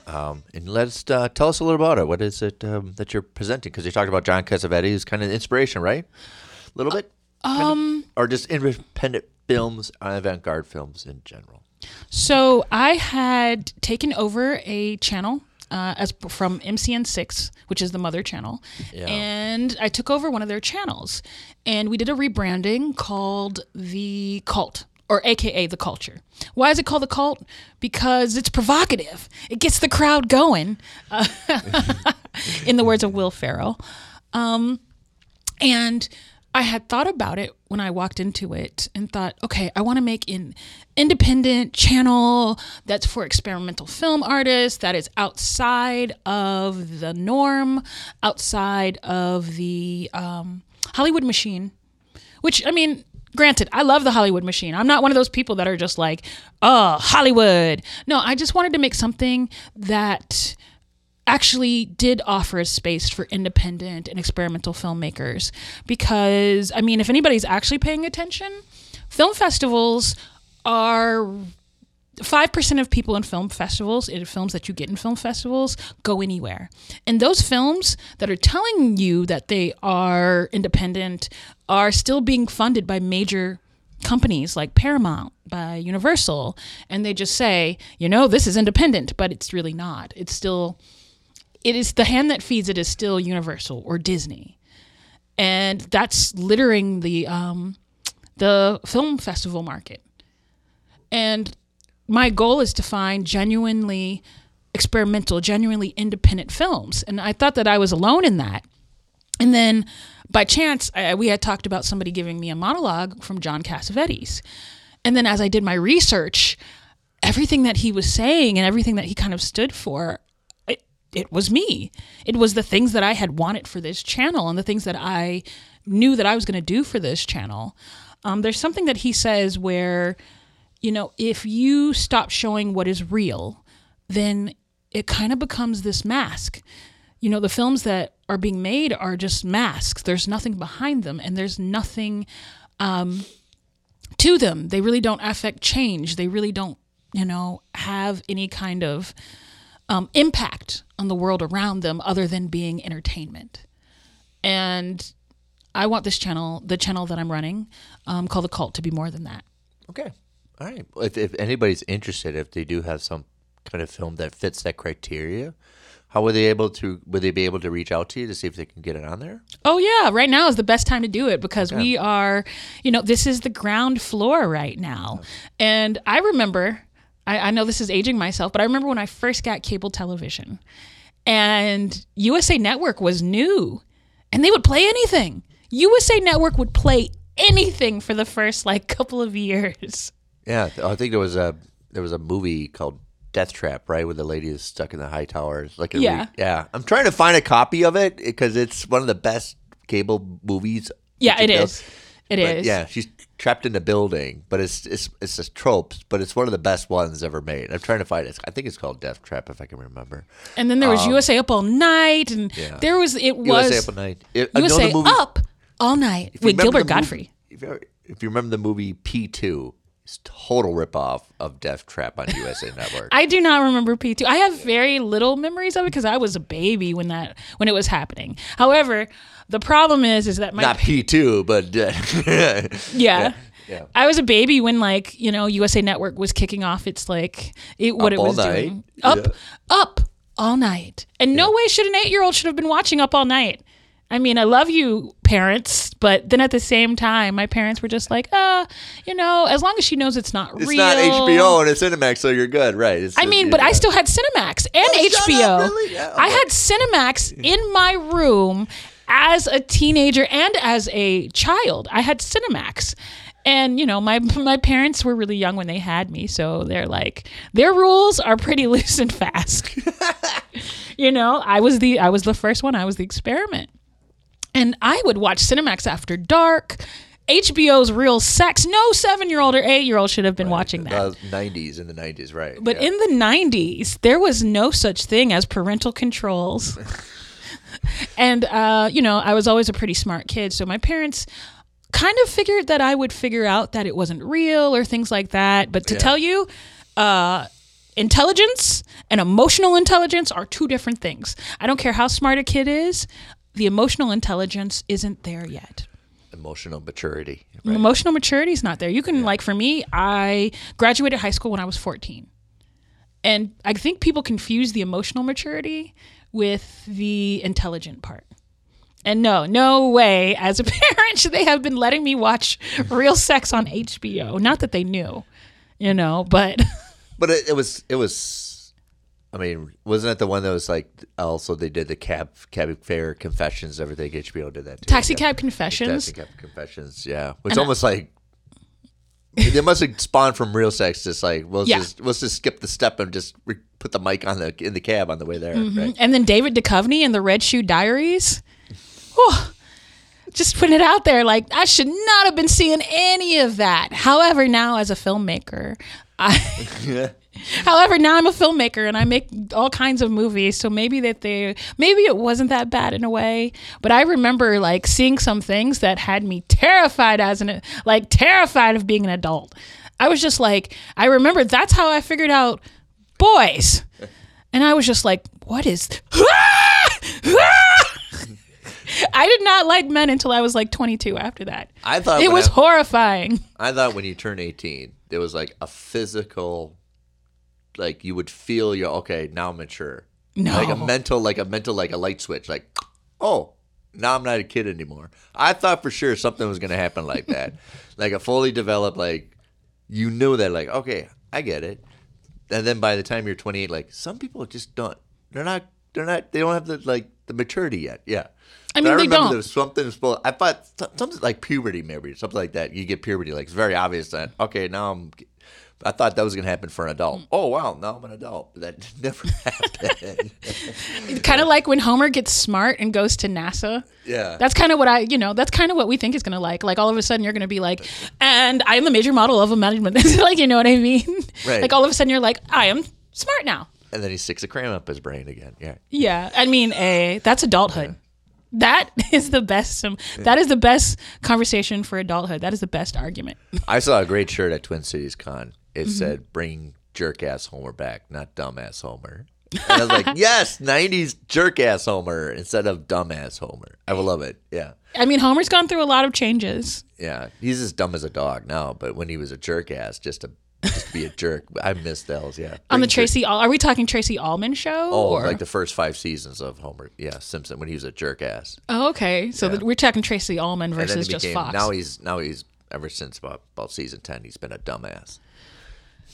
um, and let's uh, tell us a little about it. What is it um, that you're presenting? Because you talked about John Cassavetes, who's kind of inspiration, right? A little bit, um, or just independent films, avant-garde films in general. So I had taken over a channel uh, as from MCN6, which is the mother channel, Yeah. and I took over one of their channels, and we did a rebranding called the Cult. Or AKA the culture. Why is it called the cult? Because it's provocative. It gets the crowd going, uh, in the words of Will Ferrell. Um, and I had thought about it when I walked into it and thought, okay, I want to make an independent channel that's for experimental film artists, that is outside of the norm, outside of the um, Hollywood machine. Which, I mean, granted, I love the Hollywood machine. I'm not one of those people that are just like, oh, Hollywood. No, I just wanted to make something that actually did offer a space for independent and experimental filmmakers. Because, I mean, if anybody's actually paying attention, film festivals are. 5% of people in film festivals, in films that you get in film festivals, go anywhere. And those films that are telling you that they are independent are still being funded by major companies like Paramount, by Universal. And they just say, you know, this is independent, but it's really not. It's still, it is the hand that feeds it is still Universal or Disney. And that's littering the, um, the film festival market. And my goal is to find genuinely experimental, genuinely independent films. And I thought that I was alone in that. And then by chance, I, we had talked about somebody giving me a monologue from John Cassavetes. And then as I did my research, everything that he was saying and everything that he kind of stood for, it, was me. It was the things that I had wanted for this channel and the things that I knew that I was going to do for this channel. Um, there's something that he says where you know, if you stop showing what is real, then it kind of becomes this mask. You know, the films that are being made are just masks. There's nothing behind them, and there's nothing um, to them. They really don't affect change. They really don't, you know, have any kind of um, impact on the world around them other than being entertainment. And I want this channel, the channel that I'm running, um, called The Cult, to be more than that. Okay. All right. If, if anybody's interested, if they do have some kind of film that fits that criteria, how were they able to? Would they be able to reach out to you to see if they can get it on there? Oh yeah, right now is the best time to do it because we are, you know, this is the ground floor right now. And I remember, I, I know this is aging myself, but I remember when I first got cable television, and USA Network was new, and they would play anything. USA Network would play anything for the first like couple of years. Yeah, I think there was a there was a movie called Death Trap, right, where the lady is stuck in the high towers. Like, a re- Yeah. yeah. I'm trying to find a copy of it because it's one of the best cable movies. Yeah, it you know, is. It is. but Yeah, she's trapped in a building, but it's it's it's a trope, but it's one of the best ones ever made. I'm trying to find it. I think it's called Death Trap, if I can remember. And then there was USA Up All Night, and Um, Yeah. there was it was USA Up All Night. It- USA movie- Up All Night with Gilbert the movie- Gottfried. If you, if you remember the movie P2, it's total ripoff of Death Trap on USA Network. I do not remember P2. I have very little memories of it because I was a baby when that when it was happening. However, the problem is is that my Not P2, but uh, yeah. yeah. I was a baby when like, you know, USA Network was kicking off its like it what Up it All was Night. doing. Up Yeah. up all night. And no way should an 8-year-old should have been watching Up All Night. I mean, I love you parents, but then at the same time, my parents were just like, "Uh, you know, as long as she knows it's not it's real." It's not HBO and it's Cinemax, so you're good, right? It's, I mean, but I still had Cinemax and Oh, HBO. up, really? Yeah, I had Cinemax in my room as a teenager and as a child. I had Cinemax. And you know, my my parents were really young when they had me, so they're like their rules are pretty loose and fast. you know, I was the I was the first one. I was the experiment. And I would watch Cinemax after dark. HBO's Real Sex. No 7-year-old or 8-year-old should have been watching that. the 90s in the 90s, right? But yeah. in the 90s, there was no such thing as parental controls. And, uh, you know, I was always a pretty smart kid. So my parents kind of figured that I would figure out that it wasn't real or things like that. But to Yeah. tell you, uh, intelligence and emotional intelligence are two different things. I don't care how smart a kid is, the emotional intelligence isn't there yet emotional maturity. Right? emotional maturity is not there. You can like for me, I graduated high school when I was 14. And I think people confuse the emotional maturity with the intelligent part. And no, no way as a parent should they have been letting me watch real sex on HBO. Not that they knew, you know, but But it, it was it was. I mean, wasn't it the one that was like also they did the cab cab fare confessions? Everything HBO did that too. Taxi Cab Confessions. Taxi cab confessions. Yeah, it's almost like they must have spawned from real sex. Just like we'll Yeah. just let's just skip the step and just re- put the mic on the in the cab on the way there. Mm-hmm. Right? And then David Duchovny and the Red Shoe Diaries. Whew. just putting it out there. Like I should not have been seeing any of that. However, now as a filmmaker, I. However, now I'm a filmmaker and I make all kinds of movies, so maybe that they maybe it wasn't that bad in a way. But I remember like seeing some things that had me terrified as an like terrified of being an adult. I was just like, I remember that's how I figured out boys, and I was just like, what is? I did not like men until I was like 22. After that, I thought it was I- horrifying. I thought when you turn 18, there was like a physical, like you would feel you're okay, now mature. No. Like a mental, like a mental, like a light switch. Like, oh, now I'm not a kid anymore. I thought for sure something was going to happen like that. like a fully developed, like, you knew that, like, okay, I get it. And then by the time you're 28, like, some people just don't, they're not, they're not, they don't have the, like, the maturity yet. Yeah. I But mean, they remember don't. there was something supposed. I thought something like puberty, maybe something like that. You get puberty, like it's very obvious that okay, now I'm. I thought that was gonna happen for an adult. Mm. Oh wow, now I'm an adult. That never happened. kind of like when Homer gets smart and goes to NASA. yeah, That's kind of what I, you know, that's kind of what we think is going to like. Like all of a sudden you're going to be like, and I am the major model of a management. like, you know what I mean? Right. Like all of a sudden you're like, I am smart now. and then he sticks a cram up his brain again. Yeah, Yeah. I mean, a that's adulthood. That is the best. That is the best conversation for adulthood. That is the best argument. I saw a great shirt at Twin Cities Con. It Mm-hmm. said, "Bring jerk ass Homer back, not dumb ass Homer." And I was like, "Yes, '90s jerk ass Homer instead of dumb ass Homer." I will love it. Yeah. I mean, Homer's gone through a lot of changes. Yeah, he's as dumb as a dog now, but when he was a jerk ass, just to just be a jerk, I miss those. Yeah, On the Tracy, Al- are we talking Tracey Ullman show? Oh, or? like the first five seasons of Homer. Yeah, Simpson when he was a jerk ass, oh, okay. So the, we're talking Tracey Ullman versus he just. Fox. Now he's now he's ever since about about season ten, he's been a dumbass.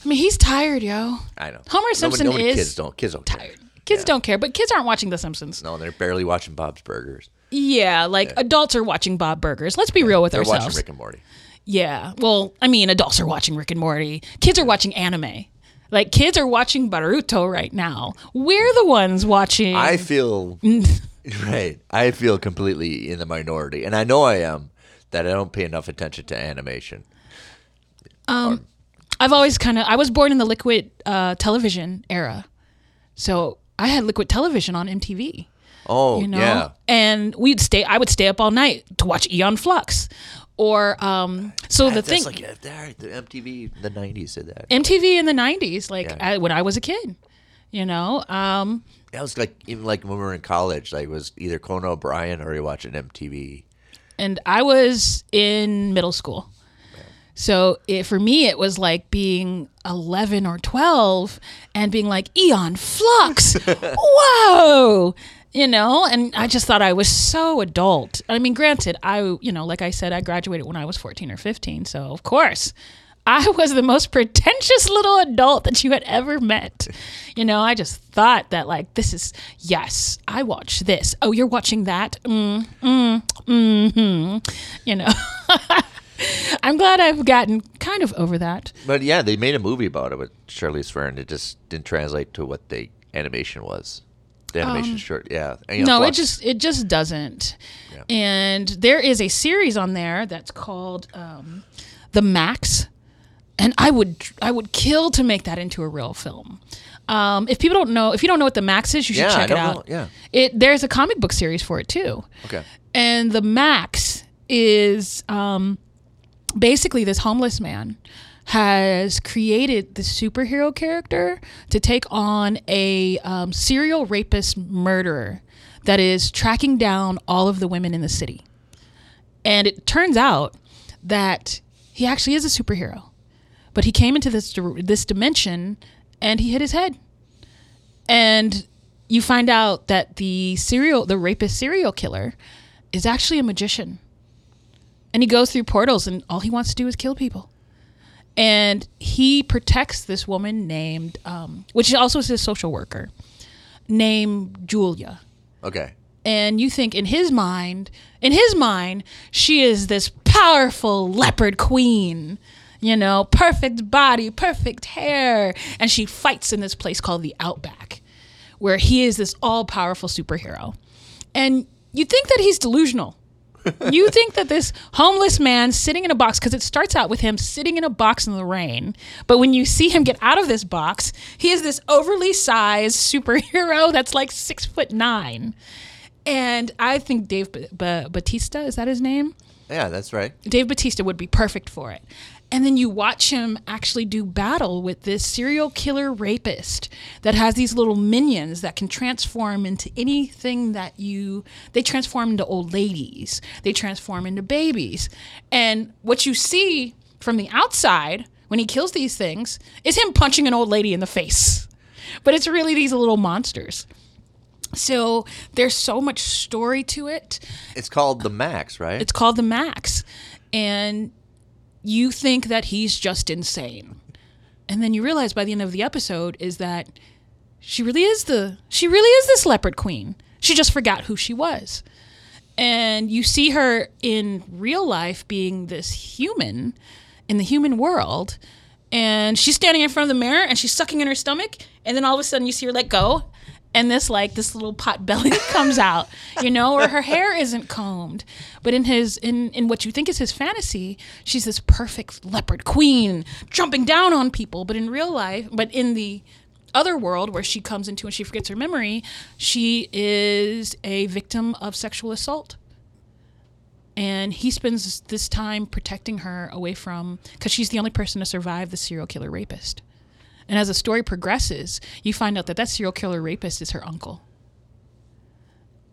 I mean, he's tired, yo. I know. Homer Simpson nobody is kids don't kids don't care. tired. Kids don't care, but kids aren't watching The Simpsons. No, they're barely watching Bob's Burgers. Yeah, like adults are watching Bob Burgers. Let's be real with They're ourselves. watching Rick and Morty. Yeah. Well, I mean, adults are watching Rick and Morty. Kids are watching anime. Like kids are watching Boruto right now. We're the ones watching. I feel right. I feel completely in the minority, and I know I am that I don't pay enough attention to animation. Um, I've always kind of. I was born in the liquid uh, television era, so I had liquid television on MTV. Oh, you know yeah. and we'd stay i would stay up all night to watch Aeon Flux or um so the That's thing like there, the MTV, the '90s did that. mtv in the 90s like Yeah. I, when i was a kid you know um That was like even like when we were in college, like it was either Conan O'Brien or you watching MTV. and i was in middle school so it, for me it was like being 11 or 12 and being like Aeon Flux whoa you know and i just thought i was so adult i mean granted i you know like i said i graduated when i was 14 or 15 so of course I was the most pretentious little adult that you had ever met. You know, I just thought that, like, this is, yes, I watch this. Oh, you're watching that? Mm, mm, mm-hmm. You know, I'm glad I've gotten kind of over that. But yeah, they made a movie about it with Charlize Theron. It just didn't translate to what the animation was. The animation short, yeah. And, you know, Um, no, it just it just doesn't. Yeah. And there is a series on there that's called um, The Maxx, and I would I would kill to make that into a real film. Um, if people don't know, if you don't know what The Maxx is, you should Yeah, check it out. know, yeah. it there's a comic book series for it too. Okay. And The Maxx is um, basically this homeless man has created the superhero character to take on a um, serial rapist murderer that is tracking down all of the women in the city. And it turns out that he actually is a superhero, but he came into this this dimension and he hit his head. And you find out that the serial the rapist serial killer is actually a magician. And he goes through portals and all he wants to do is kill people. And he protects this woman named um, which also is a social worker named Julia Okay. and you think in his mind in his mind she is this powerful leopard queen you know perfect body perfect hair and she fights in this place called the outback where he is this all-powerful superhero and you think that he's delusional you think that this homeless man sitting in a box, because it starts out with him sitting in a box in the rain, but when you see him get out of this box, he is this overly sized superhero that's like six foot nine. And I think Dave B- B- Batista, is that his name? Yeah, that's right. Dave Batista would be perfect for it. And then you watch him actually do battle with this serial killer rapist that has these little minions that can transform into anything that you. They transform into old ladies, they transform into babies. And what you see from the outside when he kills these things is him punching an old lady in the face. But it's really these little monsters. So there's so much story to it. It's called the Maxx, right? It's called the Maxx. And you think that he's just insane. And then you realize by the end of the episode is that she really is the she really is this leopard queen. She just forgot who she was. And you see her in real life being this human in the human world. And she's standing in front of the mirror and she's sucking in her stomach. And then all of a sudden you see her let go. And this like this little pot belly comes out, you know, or her hair isn't combed. But in his in in what you think is his fantasy, she's this perfect leopard queen jumping down on people. But in real life, but in the other world where she comes into and she forgets her memory, she is a victim of sexual assault. And he spends this time protecting her away from, because she's the only person to survive the serial killer rapist. And as the story progresses, you find out that that serial killer rapist is her uncle.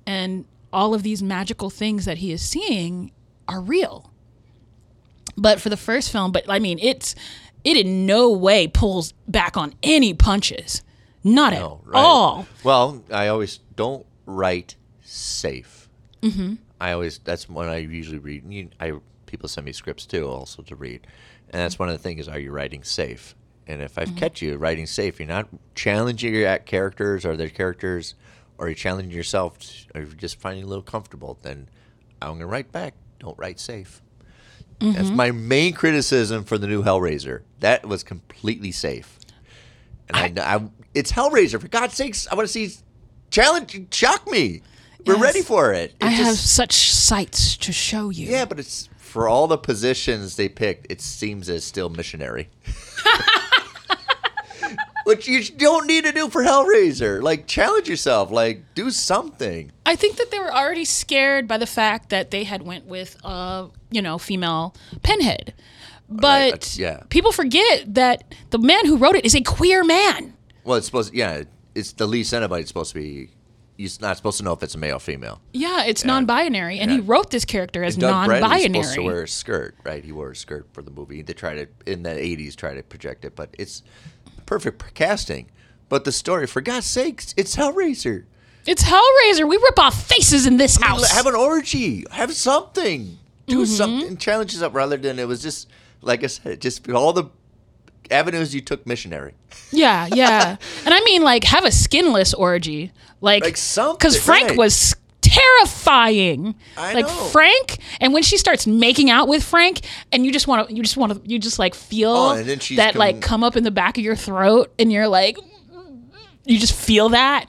And all of these magical things that he is seeing are real. But for the first film, but I mean, it's it in no way pulls back on any punches. Not at right. all. Well, I always don't write safe. Mm-hmm. I always that's when I usually read. I people send me scripts too, also to read, and that's one of the things: are you writing safe? And if I've mm-hmm. catch you writing safe, you're not challenging your act characters or their characters, or you're challenging yourself, or you're just finding a little comfortable. Then I'm gonna write back. Don't write safe. That's mm-hmm. my main criticism for the new Hellraiser. That was completely safe. And I, I, it's Hellraiser. For God's sakes, I want to see challenge, shock me. We're ready for it. It I have such sights to show you. yeah, but it's for all the positions they picked. It seems as still missionary. Which you don't need to do for Hellraiser. Like challenge yourself. Like do something. I think that they were already scared by the fact that they had went with uh, you know, female pinhead. But Right, uh, yeah. people forget that the man who wrote it is a queer man. Well, it's supposed. Yeah, it's the Lee Cenobite. It's supposed to be. You're not supposed to know if it's a male or female. Yeah, it's non-binary, and he wrote this character as Doug Bradley's non-binary. supposed to wear a skirt, right? He wore a skirt for the movie. They tried to in the '80s try to project it, but it's perfect casting. But the story, for God's sakes, it's Hellraiser. It's Hellraiser. We rip off faces in this house. Have an orgy. Have something. Do Mm-hmm. something. Challenge up rather than it was just like I said, just all the avenues you took missionary. Yeah, yeah. and I mean, like, have a skinless orgy, like, Like something, Because Frank right. was terrifying. I like know. Frank, and when she starts making out with Frank, and you just want to, you just want to, you just like feel Oh, and then she's that come- like come up in the back of your throat, and you're like, you just feel that.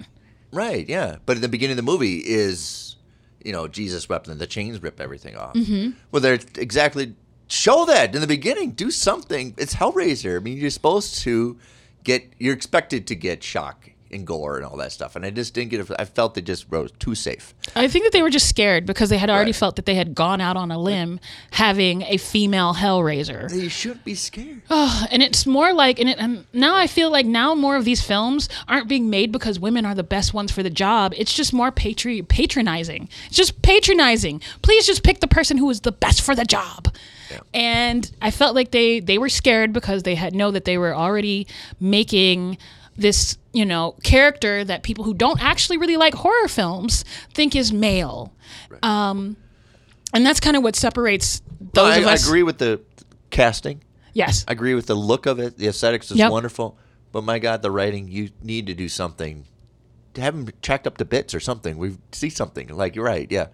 Right, yeah. But at the beginning of the movie is, you know, Jesus wept and the chains rip everything off. Mm-hmm. Well, they're exactly show that in the beginning. Do something. It's Hellraiser. I mean, you're supposed to get. You're expected to get shock and gore and all that stuff. And I just didn't get it. I felt they just wrote too safe. I think that they were just scared because they had already Right. felt that they had gone out on a limb having a female Hellraiser. You shouldn't be scared. Oh, and it's more like and, it, and now i feel like now more of these films aren't being made because women are the best ones for the job it's just more patri- patronizing it's just patronizing please just pick the person who is the best for the job and i felt like they they were scared because they had know that they were already making this you know character that people who don't actually really like horror films think is male um and that's kind of what separates those I, of I agree with the casting. yes I agree with the look of it. The aesthetics is Yep. wonderful. But my God, the writing, you need to do something. To have them checked up to bits or something. We see something. Like, you're right, yeah.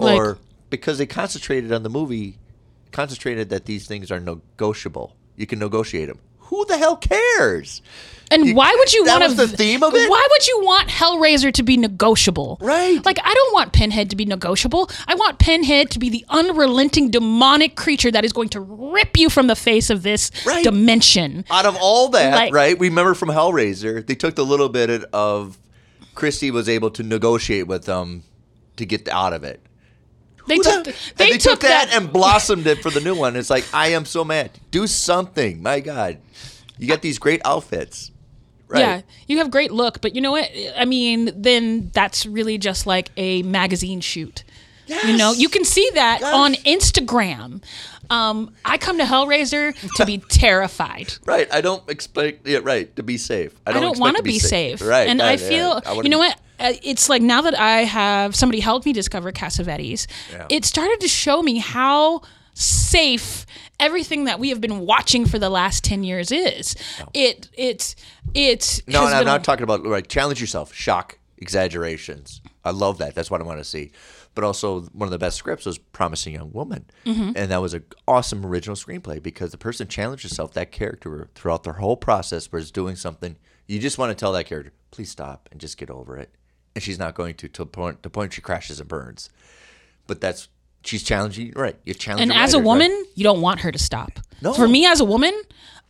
Like- Or because they concentrated on the movie, concentrated that these things are negotiable. You can negotiate them. Who the hell cares? And You- why would you want was the theme of it? Why would you want Hellraiser to be negotiable? Right. Like I don't want Pinhead to be negotiable. I want Pinhead to be the unrelenting demonic creature that is going to rip you from the face of this Right. dimension. Out of all that, Like- right? We remember from Hellraiser, they took the little bit of Christy was able to negotiate with them to get out of it. They took the- the- and they, took, that, and blossomed it for the new one. It's like I am so mad. Do something, my God! You got these great outfits, right? Yeah, you have great look, but you know what? I mean, then that's really just like a magazine shoot. Yes. You know, you can see that Yes. on Instagram. Um, I come to Hellraiser to be terrified. Right. I don't expect it. Right to be safe. I don't, don't want to be safe. Right. And yeah, I yeah. feel, I you know what? Uh, It's like now that I have somebody helped me discover Cassavetes, Yeah. it started to show me how safe everything that we have been watching for the last 10 years is. It, it's, it's, No, and I'm not talking about like challenge yourself, shock, exaggerations. I love that. That's what I want to see. But also, one of the best scripts was "Promising Young Woman," Mm-hmm. and that was an awesome original screenplay because the person challenged herself, that character, throughout their whole process, was doing something. You just want to tell that character, "Please stop and just get over it," and she's not going to. To the point, the point she crashes and burns. But that's she's challenging. Right, you challenge. and as a woman, right? you don't want her to stop. No. For me as a woman,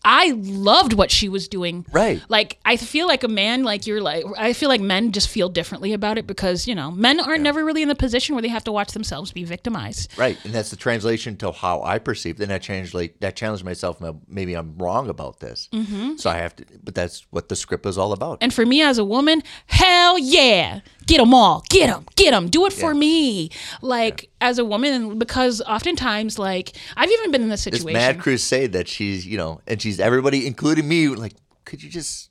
I loved what she was doing. Right. Like I feel like a man, like you're like I feel like men just feel differently about it because, you know, men are never really in the position where they have to watch themselves be victimized. Right, and that's the translation to how I perceived. it. And I translate that challenged myself. Maybe I'm wrong about this, mm-hmm. so I have to. But that's what the script was all about. And for me as a woman, hell yeah. Get them all. Get them. Get them. Do it for me. Like as a woman because oftentimes like I've even been in this this situation. mad crusade that she's, you know, and she's everybody, including me, like, could you just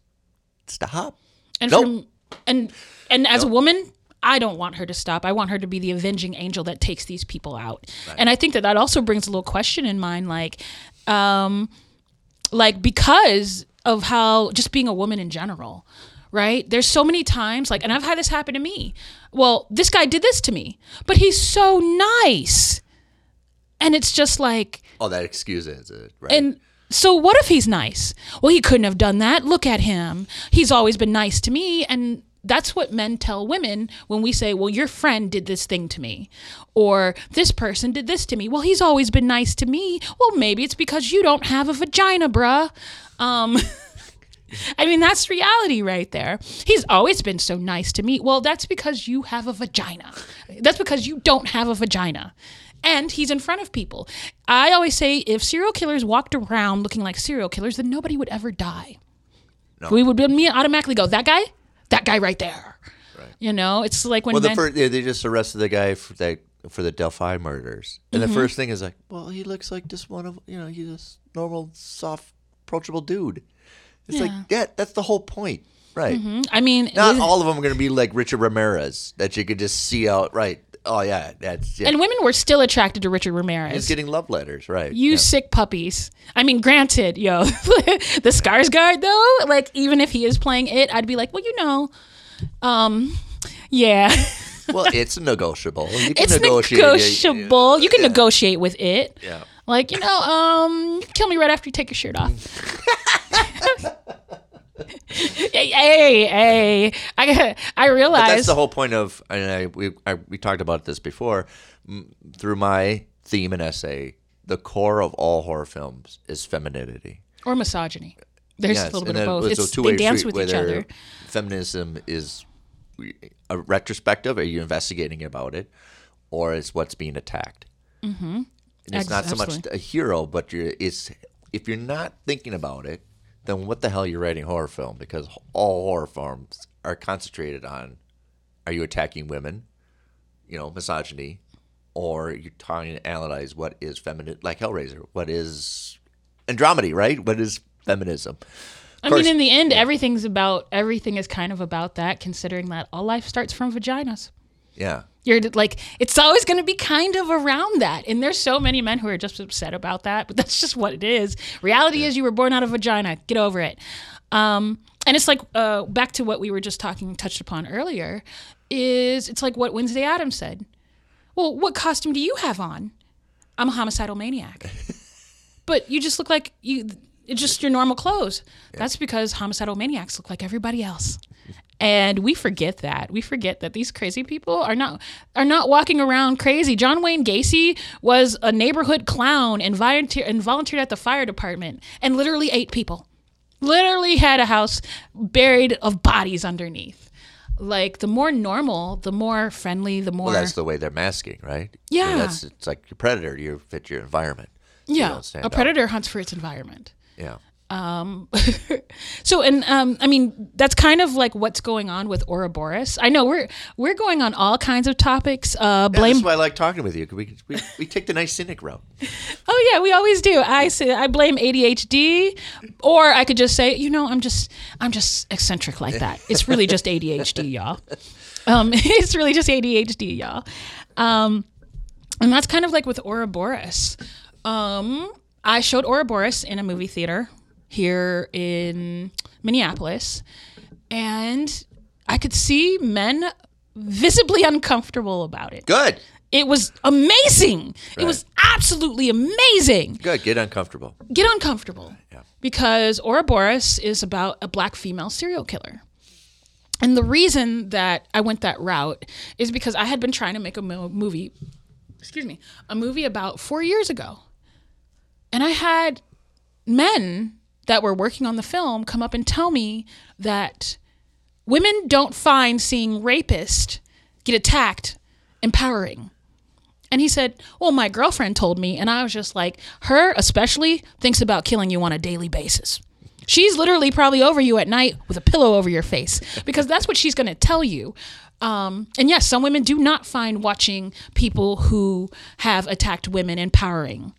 stop? And Nope. from and and as a woman, I don't want her to stop. I want her to be the avenging angel that takes these people out. And I think that that also brings a little question in mind, like, um, like because of how just being a woman in general, right? There's so many times, like, and I've had this happen to me. Well, this guy did this to me, but he's so nice, and it's just like, Oh, that excuses it, right? and so what if he's nice? Well, he couldn't have done that. Look at him. He's always been nice to me and that's what men tell women when we say, "Well, your friend did this thing to me." Or this person did this to me. Well, he's always been nice to me. Well, maybe it's because you don't have a vagina, bruh. Um I mean, that's reality right there. He's always been so nice to me. Well, that's because you have a vagina. That's because you don't have a vagina. And he's in front of people. I always say if serial killers walked around looking like serial killers, then nobody would ever die. We would me automatically go, that guy? That guy right there. You know, it's like when well, the men, first, they just arrested the guy for that for the Delphi murders, and Mm-hmm. the first thing is like, well, he looks like just one of you know, he's a normal, soft, approachable dude. It's like, yeah, that's the whole point, right? I mean, Not all of them are going to be like Richard Ramirez that you could just see out, right? Oh yeah, that's yeah. and women were still attracted to Richard Ramirez. He's getting love letters, right? You yeah. sick puppies. I mean, granted, yo, the Skarsgård though, like even if he is playing it, I'd be like, well, you know, um, yeah, well, it's negotiable. You can it's negotiate. negotiable. You can negotiate with it. Yeah. Like you know, um, kill me right after you take your shirt off. hey, hey, hey! I I realize that's the whole point of, and I we I, we talked about this before. m- Through my theme and essay, the core of all horror films is femininity. or misogyny. There's Yes, a little bit of both. it's It's, they dance street, with each other. Feminism is a retrospective. Are you investigating about it, or is what's being attacked? Mm-hmm. And it's Ex- not so much a hero, but you're, it's if you're not thinking about it, then what the hell are you writing horror film? Because all horror films are concentrated on: are you attacking women? You know, misogyny, or you're trying to analyze what is feminine, like Hellraiser. What is Andromedy, right? What is feminism? I mean, in the end, everything's about everything is kind of about that. Considering that all life starts from vaginas. Yeah. You're like, it's always going to be kind of around that. And there's so many men who are just upset about that, but that's just what it is. Reality is you were born out of vagina. Get over it. Um, and it's like, uh, back to what we were just talking, touched upon earlier, is it's like what Wednesday Addams said. Well, what costume do you have on? I'm a homicidal maniac. but you just look like you, It's just your normal clothes. That's because homicidal maniacs look like everybody else. And we forget that. We forget that these crazy people are not are not walking around crazy. John Wayne Gacy was a neighborhood clown and volunteer and volunteered at the fire department and literally ate people. Literally had a house buried of bodies underneath. Like the more normal, the more friendly, the more Well, that's the way they're masking, right? Yeah. that's it's like your predator. You fit your environment. Yeah. A out. predator hunts for its environment. Yeah. So, and um, I mean, that's kind of like what's going on with Ouroboros. I know we're we're going on all kinds of topics. Uh, Yeah, blame. That's why I like talking with you. We, we, we take the nice cynic route. oh yeah, we always do. I say I blame ADHD, or I could just say, you know, I'm just I'm just eccentric like that. It's really just ADHD, y'all. Um, it's really just ADHD, y'all. Um, and that's kind of like with Ouroboros. Um, I showed Ouroboros in a movie theater here in Minneapolis, and I could see men visibly uncomfortable about it. Good. It was amazing. It was absolutely amazing. Good. Get uncomfortable. Get uncomfortable. Yeah. Because Ouroboros is about a black female serial killer. And the reason that I went that route is because I had been trying to make a mo- movie, excuse me, a movie about four years ago. And I had men that were working on the film come up and tell me that women don't find seeing rapist get attacked empowering. And he said, Well, my girlfriend told me. And I was just like, Her especially thinks about killing you on a daily basis. She's literally probably over you at night with a pillow over your face because that's what she's going to tell you. Um, and yes, some women do not find watching people who have attacked women empowering.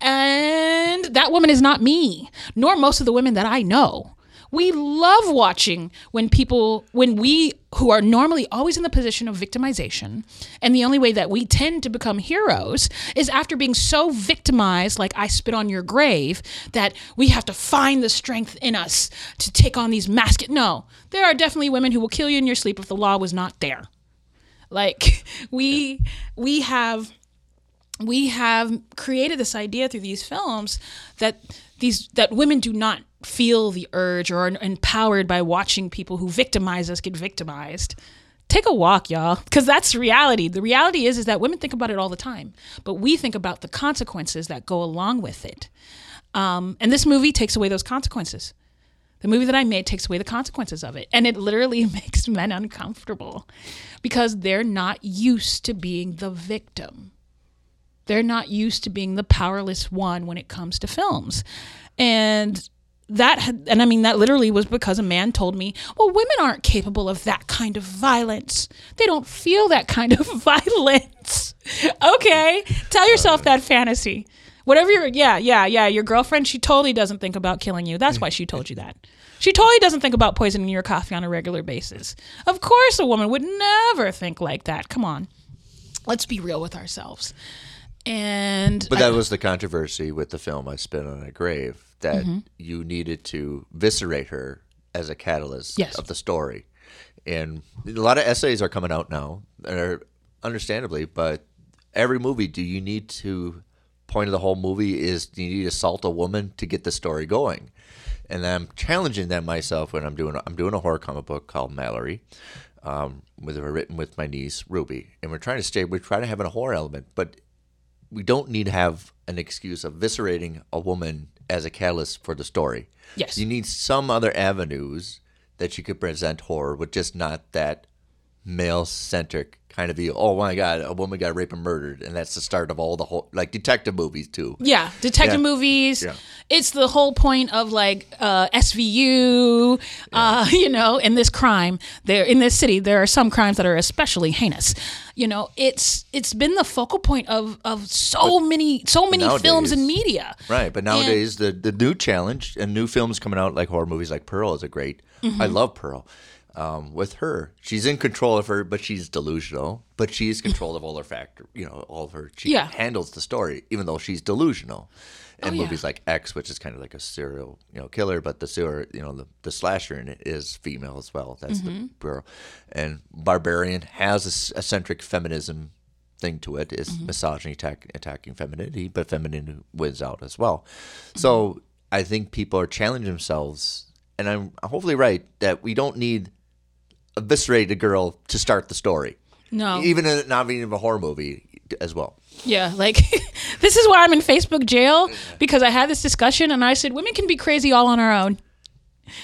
And that woman is not me, nor most of the women that I know. We love watching when people, when we who are normally always in the position of victimization, and the only way that we tend to become heroes is after being so victimized, like I spit on your grave, that we have to find the strength in us to take on these masks. No, there are definitely women who will kill you in your sleep if the law was not there. Like we, we have we have created this idea through these films that these that women do not feel the urge or are empowered by watching people who victimize us get victimized. Take a walk, y'all, because that's reality. The reality is is that women think about it all the time, but we think about the consequences that go along with it. Um, and this movie takes away those consequences. The movie that I made takes away the consequences of it. And it literally makes men uncomfortable because they're not used to being the victim. They're not used to being the powerless one when it comes to films. And that had, and I mean that literally was because a man told me, "Well, women aren't capable of that kind of violence. They don't feel that kind of violence." okay, tell yourself that fantasy. Whatever your yeah, yeah, yeah, your girlfriend, she totally doesn't think about killing you. That's why she told you that. She totally doesn't think about poisoning your coffee on a regular basis. Of course a woman would never think like that. Come on. Let's be real with ourselves. And But I- that was the controversy with the film I Spit on a Grave that Mm-hmm. you needed to viscerate her as a catalyst Yes. of the story. And a lot of essays are coming out now, are understandably, but every movie, do you need to point of the whole movie is do you need to assault a woman to get the story going? And I'm challenging that myself when I'm doing I'm doing a horror comic book called Mallory, um, with written with my niece Ruby, and we're trying to stay we're trying to have a horror element, but we don't need to have an excuse of viscerating a woman as a catalyst for the story. Yes. You need some other avenues that you could present horror with just not that male centric kind of view. Oh my god, a woman got raped and murdered and that's the start of all the whole like detective movies too. Yeah, detective Yeah. movies. Yeah. It's the whole point of like uh, SVU. Uh, you know, in this crime, there in this city, there are some crimes that are especially heinous. You know, it's it's been the focal point of of so many so many films and media. Right, but nowadays the the new challenge and new films coming out like horror movies like Pearl is a great. Mm-hmm. I love Pearl. Um, with her, she's in control of her, but she's delusional. But she's control of all her factor, you know, all of her. She Yeah. handles the story, even though she's delusional. And Oh, yeah. movies like X, which is kind of like a serial, you know, killer, but the sewer, you know, the, the slasher in it is female as well. That's Mm-hmm. the girl. And Barbarian has a eccentric feminism thing to it. It's Mm-hmm. misogyny attack, attacking femininity, but femininity wins out as well. So I think people are challenging themselves, and I'm hopefully right that we don't need a girl to start the story. No. even in, not even a horror movie as well. Yeah, like this is why I'm in Facebook jail because I had this discussion and I said women can be crazy all on our own.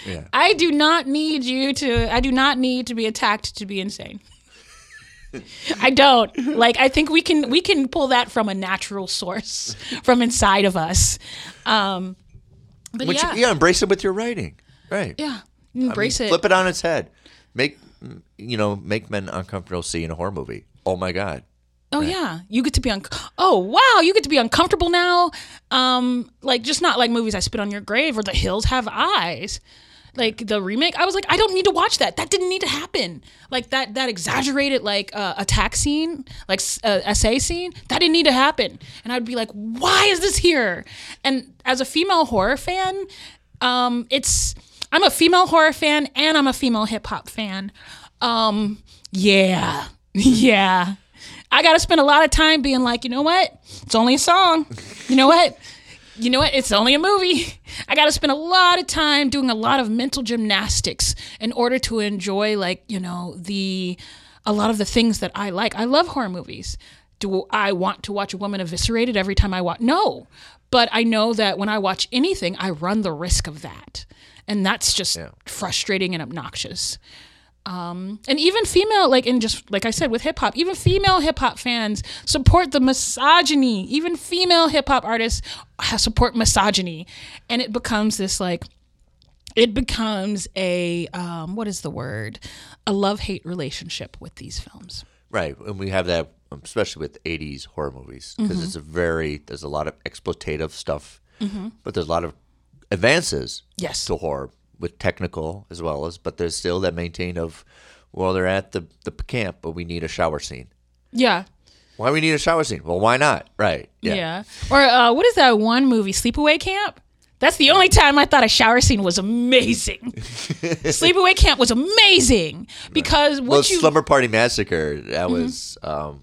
Yeah. I do not need you to I do not need to be attacked to be insane. I don't. Like I think we can we can pull that from a natural source from inside of us. Um but Which, yeah. yeah, embrace it with your writing. Right. yeah. Embrace it. Flip it on its head. Make you know make men uncomfortable seeing a horror movie. Oh my god. Oh yeah, you get to be un. Oh wow, you get to be uncomfortable now. Um, like just not like movies I spit on your grave or The Hills Have Eyes, like the remake. I was like, I don't need to watch that. That didn't need to happen. Like that that exaggerated like uh, attack scene, like uh, essay scene, that didn't need to happen. And I'd be like, why is this here? And as a female horror fan, um, it's I'm a female horror fan and I'm a female hip hop fan. Um, yeah, yeah. I got to spend a lot of time being like, you know what? It's only a song. You know what? You know what? It's only a movie. I got to spend a lot of time doing a lot of mental gymnastics in order to enjoy, like, you know, the a lot of the things that I like. I love horror movies. Do I want to watch a woman eviscerated every time I watch? No. But I know that when I watch anything, I run the risk of that. And that's just frustrating and obnoxious. And even female like in just like i said with hip-hop even female hip-hop fans support the misogyny. Even female hip-hop artists support misogyny. And it becomes this like it becomes a um, what is the word? A love-hate relationship with these films. Right, and we have that um, especially with '80s horror movies because it's a very there's a lot of exploitative stuff, but there's a lot of advances Yes. to horror with technical as well as, but there's still that maintain of well they're at the the camp, but we need a shower scene. yeah Why we need a shower scene? Well, why not? Right? yeah, or uh, what is that one movie sleepaway camp that's the only time I thought a shower scene was amazing. Sleepaway Camp was amazing because what Well, you Mm-hmm. Slumber Party Massacre that was um,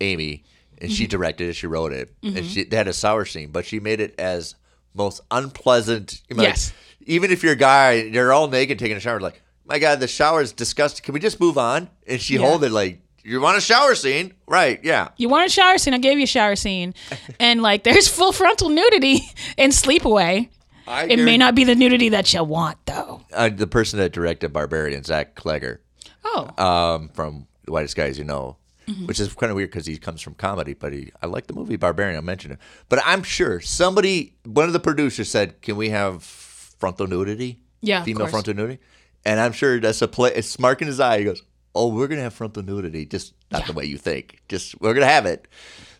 Amy, and she directed it. She wrote it, Mm-hmm. and she they had a shower scene, but she made it as most unpleasant. you know, like, Yes. even if you're a guy, you're all naked taking a shower. Like, my God, the shower is disgusting. Can we just move on? And she Yeah. hold it like, you want a shower scene, right? Yeah. You want a shower scene? I gave you a shower scene, and like there's full frontal nudity in Sleepaway. I It may not be the nudity that you want, though. Uh, the person that directed Barbarian, Zach Cregger, Oh, um, from The Whitest Guys You Know, Mm-hmm. which is kind of weird because he comes from comedy, but he I like the movie Barbarian. I mentioned it. But I'm sure somebody, one of the producers said, "Can we have frontal nudity? Yeah, female frontal nudity." And I'm sure that's a play. It's Mark in his eye. He goes, "Oh, we're gonna have frontal nudity, just not the way you think. Just we're gonna have it."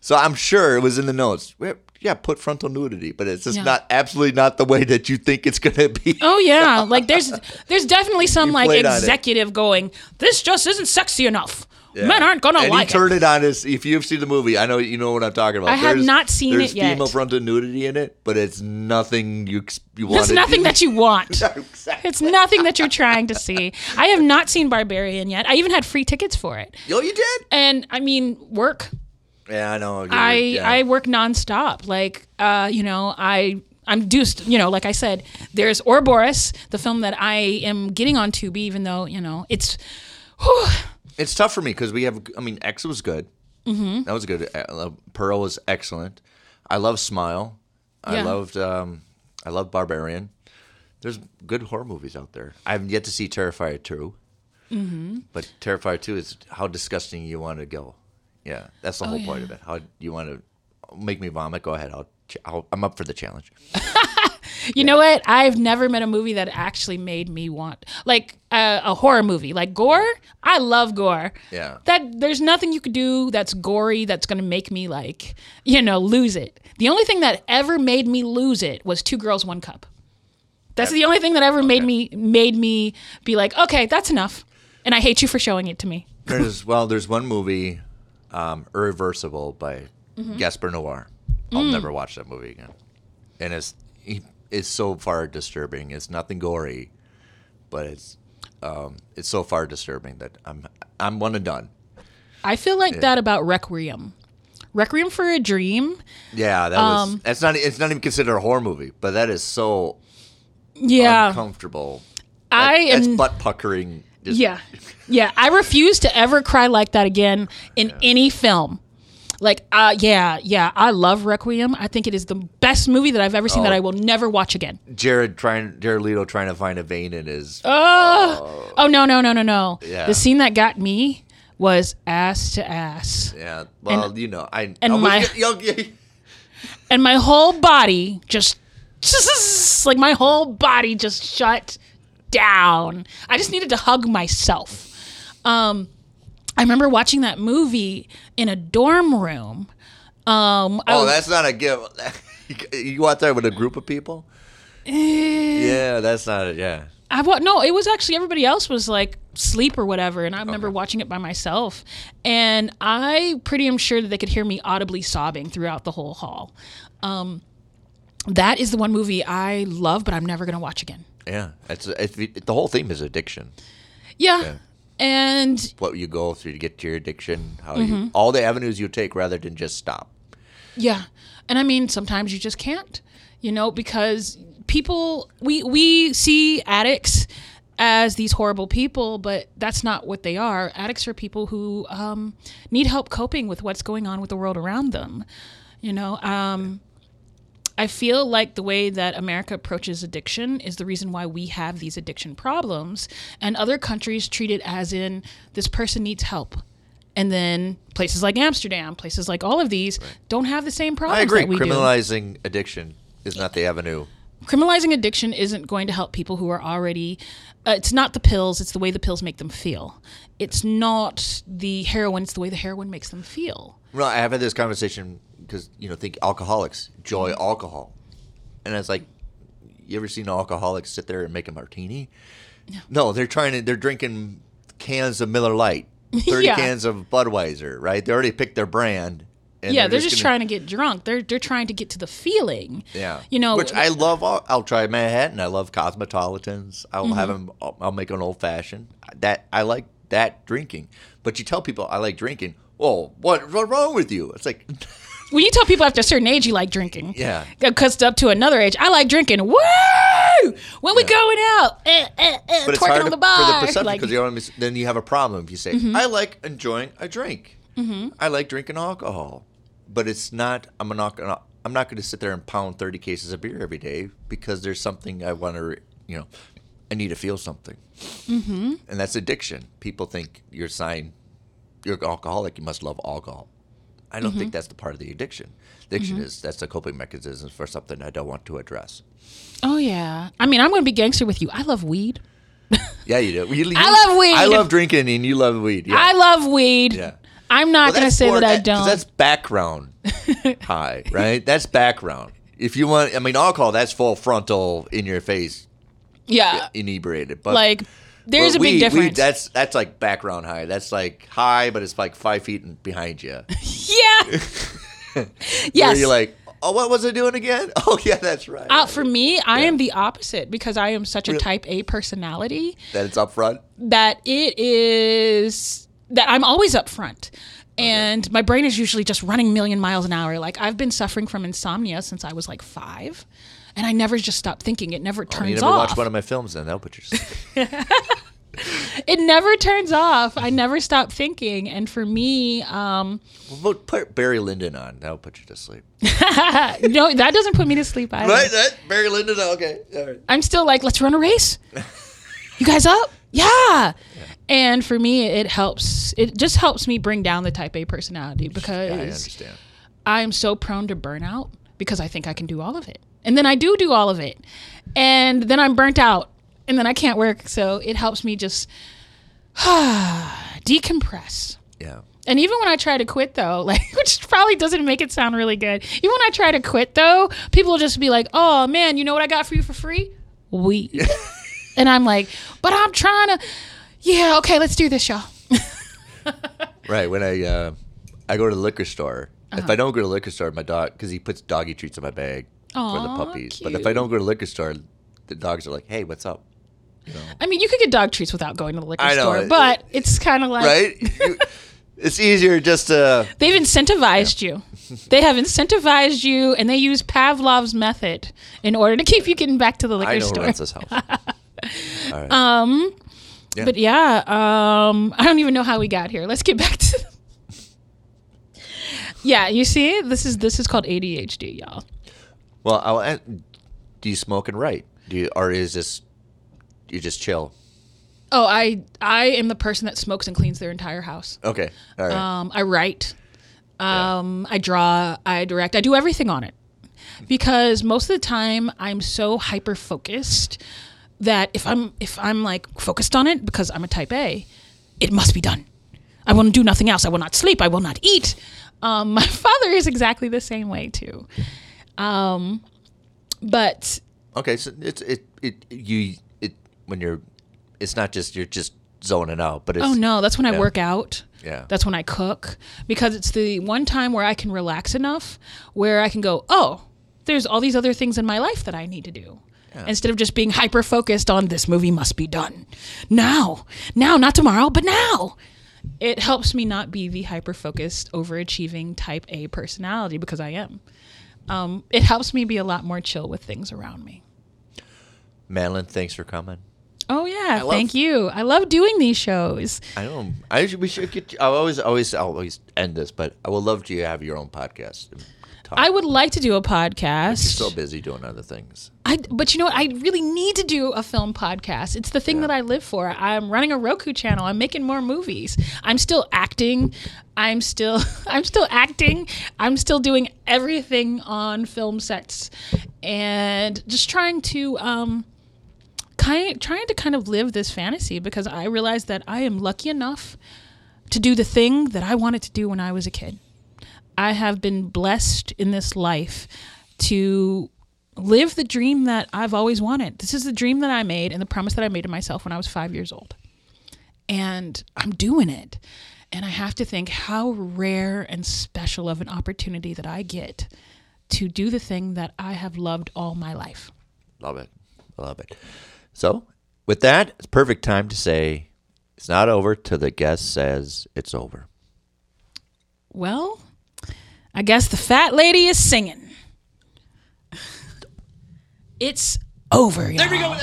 So I'm sure it was in the notes. We're- Yeah, put frontal nudity, but it's just Yeah. not absolutely not the way that you think it's gonna be. oh yeah. Like there's there's definitely some You like played on it. executive going. This just isn't sexy enough. Men aren't gonna and like he turned it. it on his. If you've seen the movie, I know you know what I'm talking about. I have There's- not seen it yet. There's female frontal nudity in it, but it's nothing you you want. It's nothing that you want. exactly. It's nothing that you're trying to see. I have not seen Barbarian yet. I even had free tickets for it. Oh, you did? And I mean, work. Yeah, I know. You I yeah. I work nonstop. Like uh, you know, I I'm deuced. You know, like I said, there's Ouroboros, the film that I am getting on Tubi, even though you know it's. whew, It's tough for me because we have. I mean, X was good. Mm-hmm. That was good. Pearl was excellent. I love Smile. I loved. Um, I love Barbarian. There's good horror movies out there. I haven't yet to see Terrifier 2 Mm-hmm. But Terrifier two is how disgusting you want to go. Yeah, that's the Oh, whole point of it. How you want to make me vomit? Go ahead. I'll, I'll. I'm up for the challenge. You know what? I've never met a movie that actually made me want like uh, a horror movie, like gore. I love gore. Yeah. That there's nothing you could do that's gory that's gonna make me like you know lose it. The only thing that ever made me lose it was Two Girls One Cup. That's the only thing that ever made me made me be like, okay, that's enough, and I hate you for showing it to me. There's well, there's one movie, um, Irreversible by Mm-hmm. Gaspar Noé. I'll Mm. never watch that movie again, and it's it's so far disturbing. It's nothing gory, but it's um, it's so far disturbing that I'm I'm one and done. I feel like that about Requiem. Requiem for a Dream. Yeah, that was. Um, That's not. It's not even considered a horror movie, but that is so Yeah, uncomfortable. I That- that's am. butt puckering. Just, Yeah, yeah. I refuse to ever cry like that again in any film. Like, uh, yeah, yeah. I love Requiem. I think it is the best movie that I've ever seen that Oh. I will never watch again. Jared trying. Jared Leto trying to find a vein in his. Oh, oh no, no, no, no, no. Yeah. The scene that got me was ass to ass. yeah. Well, you know, I. and I my- yeah, and my whole body just like my whole body just shut down. I just needed to hug myself. Um, I remember watching that movie in a dorm room. Um, Oh, was- that's not a gift. you go out there with a group of people. yeah, that's not it. Yeah. I wa- no, it was actually everybody else was like sleep or whatever, and I remember watching it by myself, and I pretty am sure that they could hear me audibly sobbing throughout the whole hall. Um, that is the one movie I love, but I'm never gonna watch again. Yeah. It's, it's the whole theme is addiction. Yeah, Yeah. And What you go through to get to your addiction. How Mm-hmm. you all the avenues you take rather than just stop. Yeah. And I mean, sometimes you just can't, you know, because people, we, we see addicts as these horrible people, but that's not what they are. Addicts are people who um, need help coping with what's going on with the world around them. You know, um, I feel like the way that America approaches addiction is the reason why we have these addiction problems, and other countries treat it as in this person needs help. And then places like Amsterdam, places like all of these, don't have the same problems I agree. that we do Criminalizing addiction is not the avenue. criminalizing addiction isn't going to help people who are already uh, it's not the pills it's the way the pills make them feel it's not the heroin it's the way the heroin makes them feel Well, I have had this conversation because you know, think alcoholics enjoy Mm-hmm. alcohol, and it's like, you ever seen alcoholics sit there and make a martini? No, they're trying to. They're drinking cans of Miller Lite, thirty Yeah. cans of Budweiser. Right? They already picked their brand. And yeah they're just, gonna- trying to get drunk they're they're trying to get to the feeling Yeah, you know which I love. I'll, I'll try Manhattan. I love cosmopolitans. I'll Mm-hmm. have them. I'll, I'll make an old fashioned. That I like that drinking. But you tell people I like drinking. Oh, what what's wrong with you? It's like, when you tell people after a certain age you like drinking Yeah. because up to another age i like drinking woo when we going out eh, eh, eh, but it's twerking hard on the bar for the perception like, Mm-hmm. because you then you have a problem if you say I like enjoying a drink. I like drinking alcohol, but it's not. I'm not. I'm not going to sit there and pound 30 cases of beer every day because there's something I want to. You know, I need to feel something, mm-hmm. and that's addiction. People think you're a sign you're an alcoholic. You must love alcohol. I don't Mm-hmm. think that's the part of the addiction. Addiction is that's a coping mechanism for something I don't want to address. oh yeah i mean i'm gonna be gangster with you i love weed Yeah, you do. You- you- I love weed. I love drinking, and you love weed. Yeah. i love weed Yeah. i'm not Well, gonna say more- that I don't That's background high, right? That's background. If you want, I mean, alcohol, that's full frontal in your face, yeah inebriated. But like there's but a big difference weed, that's that's like background high. That's like high, but it's like five feet in- behind you. yeah Yes. Where you're like, oh, what was I doing again? Oh, yeah, that's right. uh, for me i am the opposite because i am such a type a personality that it's up front. that it is that i'm always up front and my brain is usually just running million miles an hour like i've been suffering from insomnia since i was like five and i never just stop thinking it never turns Oh, you never off watched one of my films, then that'll put you. to sleep. it never turns off i never stop thinking and for me um well, put Barry Lyndon on. That'll put you to sleep. no that doesn't put me to sleep either Right? That Barry Lyndon. Okay. All right. I'm still like, let's run a race. you guys up? Yeah. And for me, it helps. It just helps me bring down the type A personality Yeah, I understand. I am so prone to burnout because I think I can do all of it. And then I do do all of it. And then I'm burnt out and then I can't work. So it helps me just decompress. Yeah. And even when I try to quit, though, like which probably doesn't make it sound really good. Even when I try to quit, though, people will just be like, "Oh man, you know what I got for you for free? Weed." and I'm like, "But I'm trying to." Yeah, okay, let's do this, y'all. Right when I uh, I go to the liquor store. If I don't go to the liquor store, my dog because he puts doggy treats in my bag for the puppies. But if I don't go to the liquor store, the dogs are like, "Hey, what's up?" I mean, you could get dog treats without going to the liquor know, store, it- but it's kind of like, Right? It's easier just to. They've incentivized you. They have incentivized you, and they use Pavlov's method in order to keep you getting back to the liquor I know store. runs this house. Yeah. But yeah, um, I don't even know how we got here. Let's get back to. yeah, you see, this is this is called ADHD, y'all. Well, I'll, ask- do you smoke and write? Do you, or is this you just chill? Oh, I I am the person that smokes and cleans their entire house. Okay, all right. Um, I write, um, I draw, I direct, I do everything on it because most of the time I'm so hyper focused that if I'm if I'm like focused on it because I'm a type A, it must be done. I will do nothing else. I will not sleep. I will not eat. Um, my father is exactly the same way too. Um, but okay, so it's it it you it when you're it's not just you're just zoning out, but it's Oh no, that's when I Yeah. work out. Yeah. That's when I cook because it's the one time where I can relax enough where I can go, "Oh, there's all these other things in my life that I need to do." Instead of just being hyper focused on this movie must be done. Now. Now, not tomorrow, but now. It helps me not be the hyper focused, overachieving type A personality because I am. Um, it helps me be a lot more chill with things around me. Madeline, thanks for coming. Oh yeah, love- thank you. I love doing these shows. I know. I should, we should get. I always, always, I'll always end this, but I would love to have your own podcast. Talk. I would like to do a You're podcast. so busy doing other things. I, but you know what? I really need to do a film podcast. It's the thing that I live for. I'm running a Roku channel. I'm making more movies. I'm still acting. I'm still I'm still acting. I'm still doing everything on film sets, and just trying to um, kind trying to kind of live this fantasy because I realize that I am lucky enough to do the thing that I wanted to do when I was a kid. I have been blessed in this life to live the dream that I've always wanted. This is the dream that I made and the promise that I made to myself when I was five years old. And I'm doing it. And I have to think how rare and special of an opportunity that I get to do the thing that I have loved all my life. Love it. Love it. So, with that, it's perfect time to say it's not over till the guest says it's over. Well, I guess the fat lady is singing. It's over. Y'all. There we go.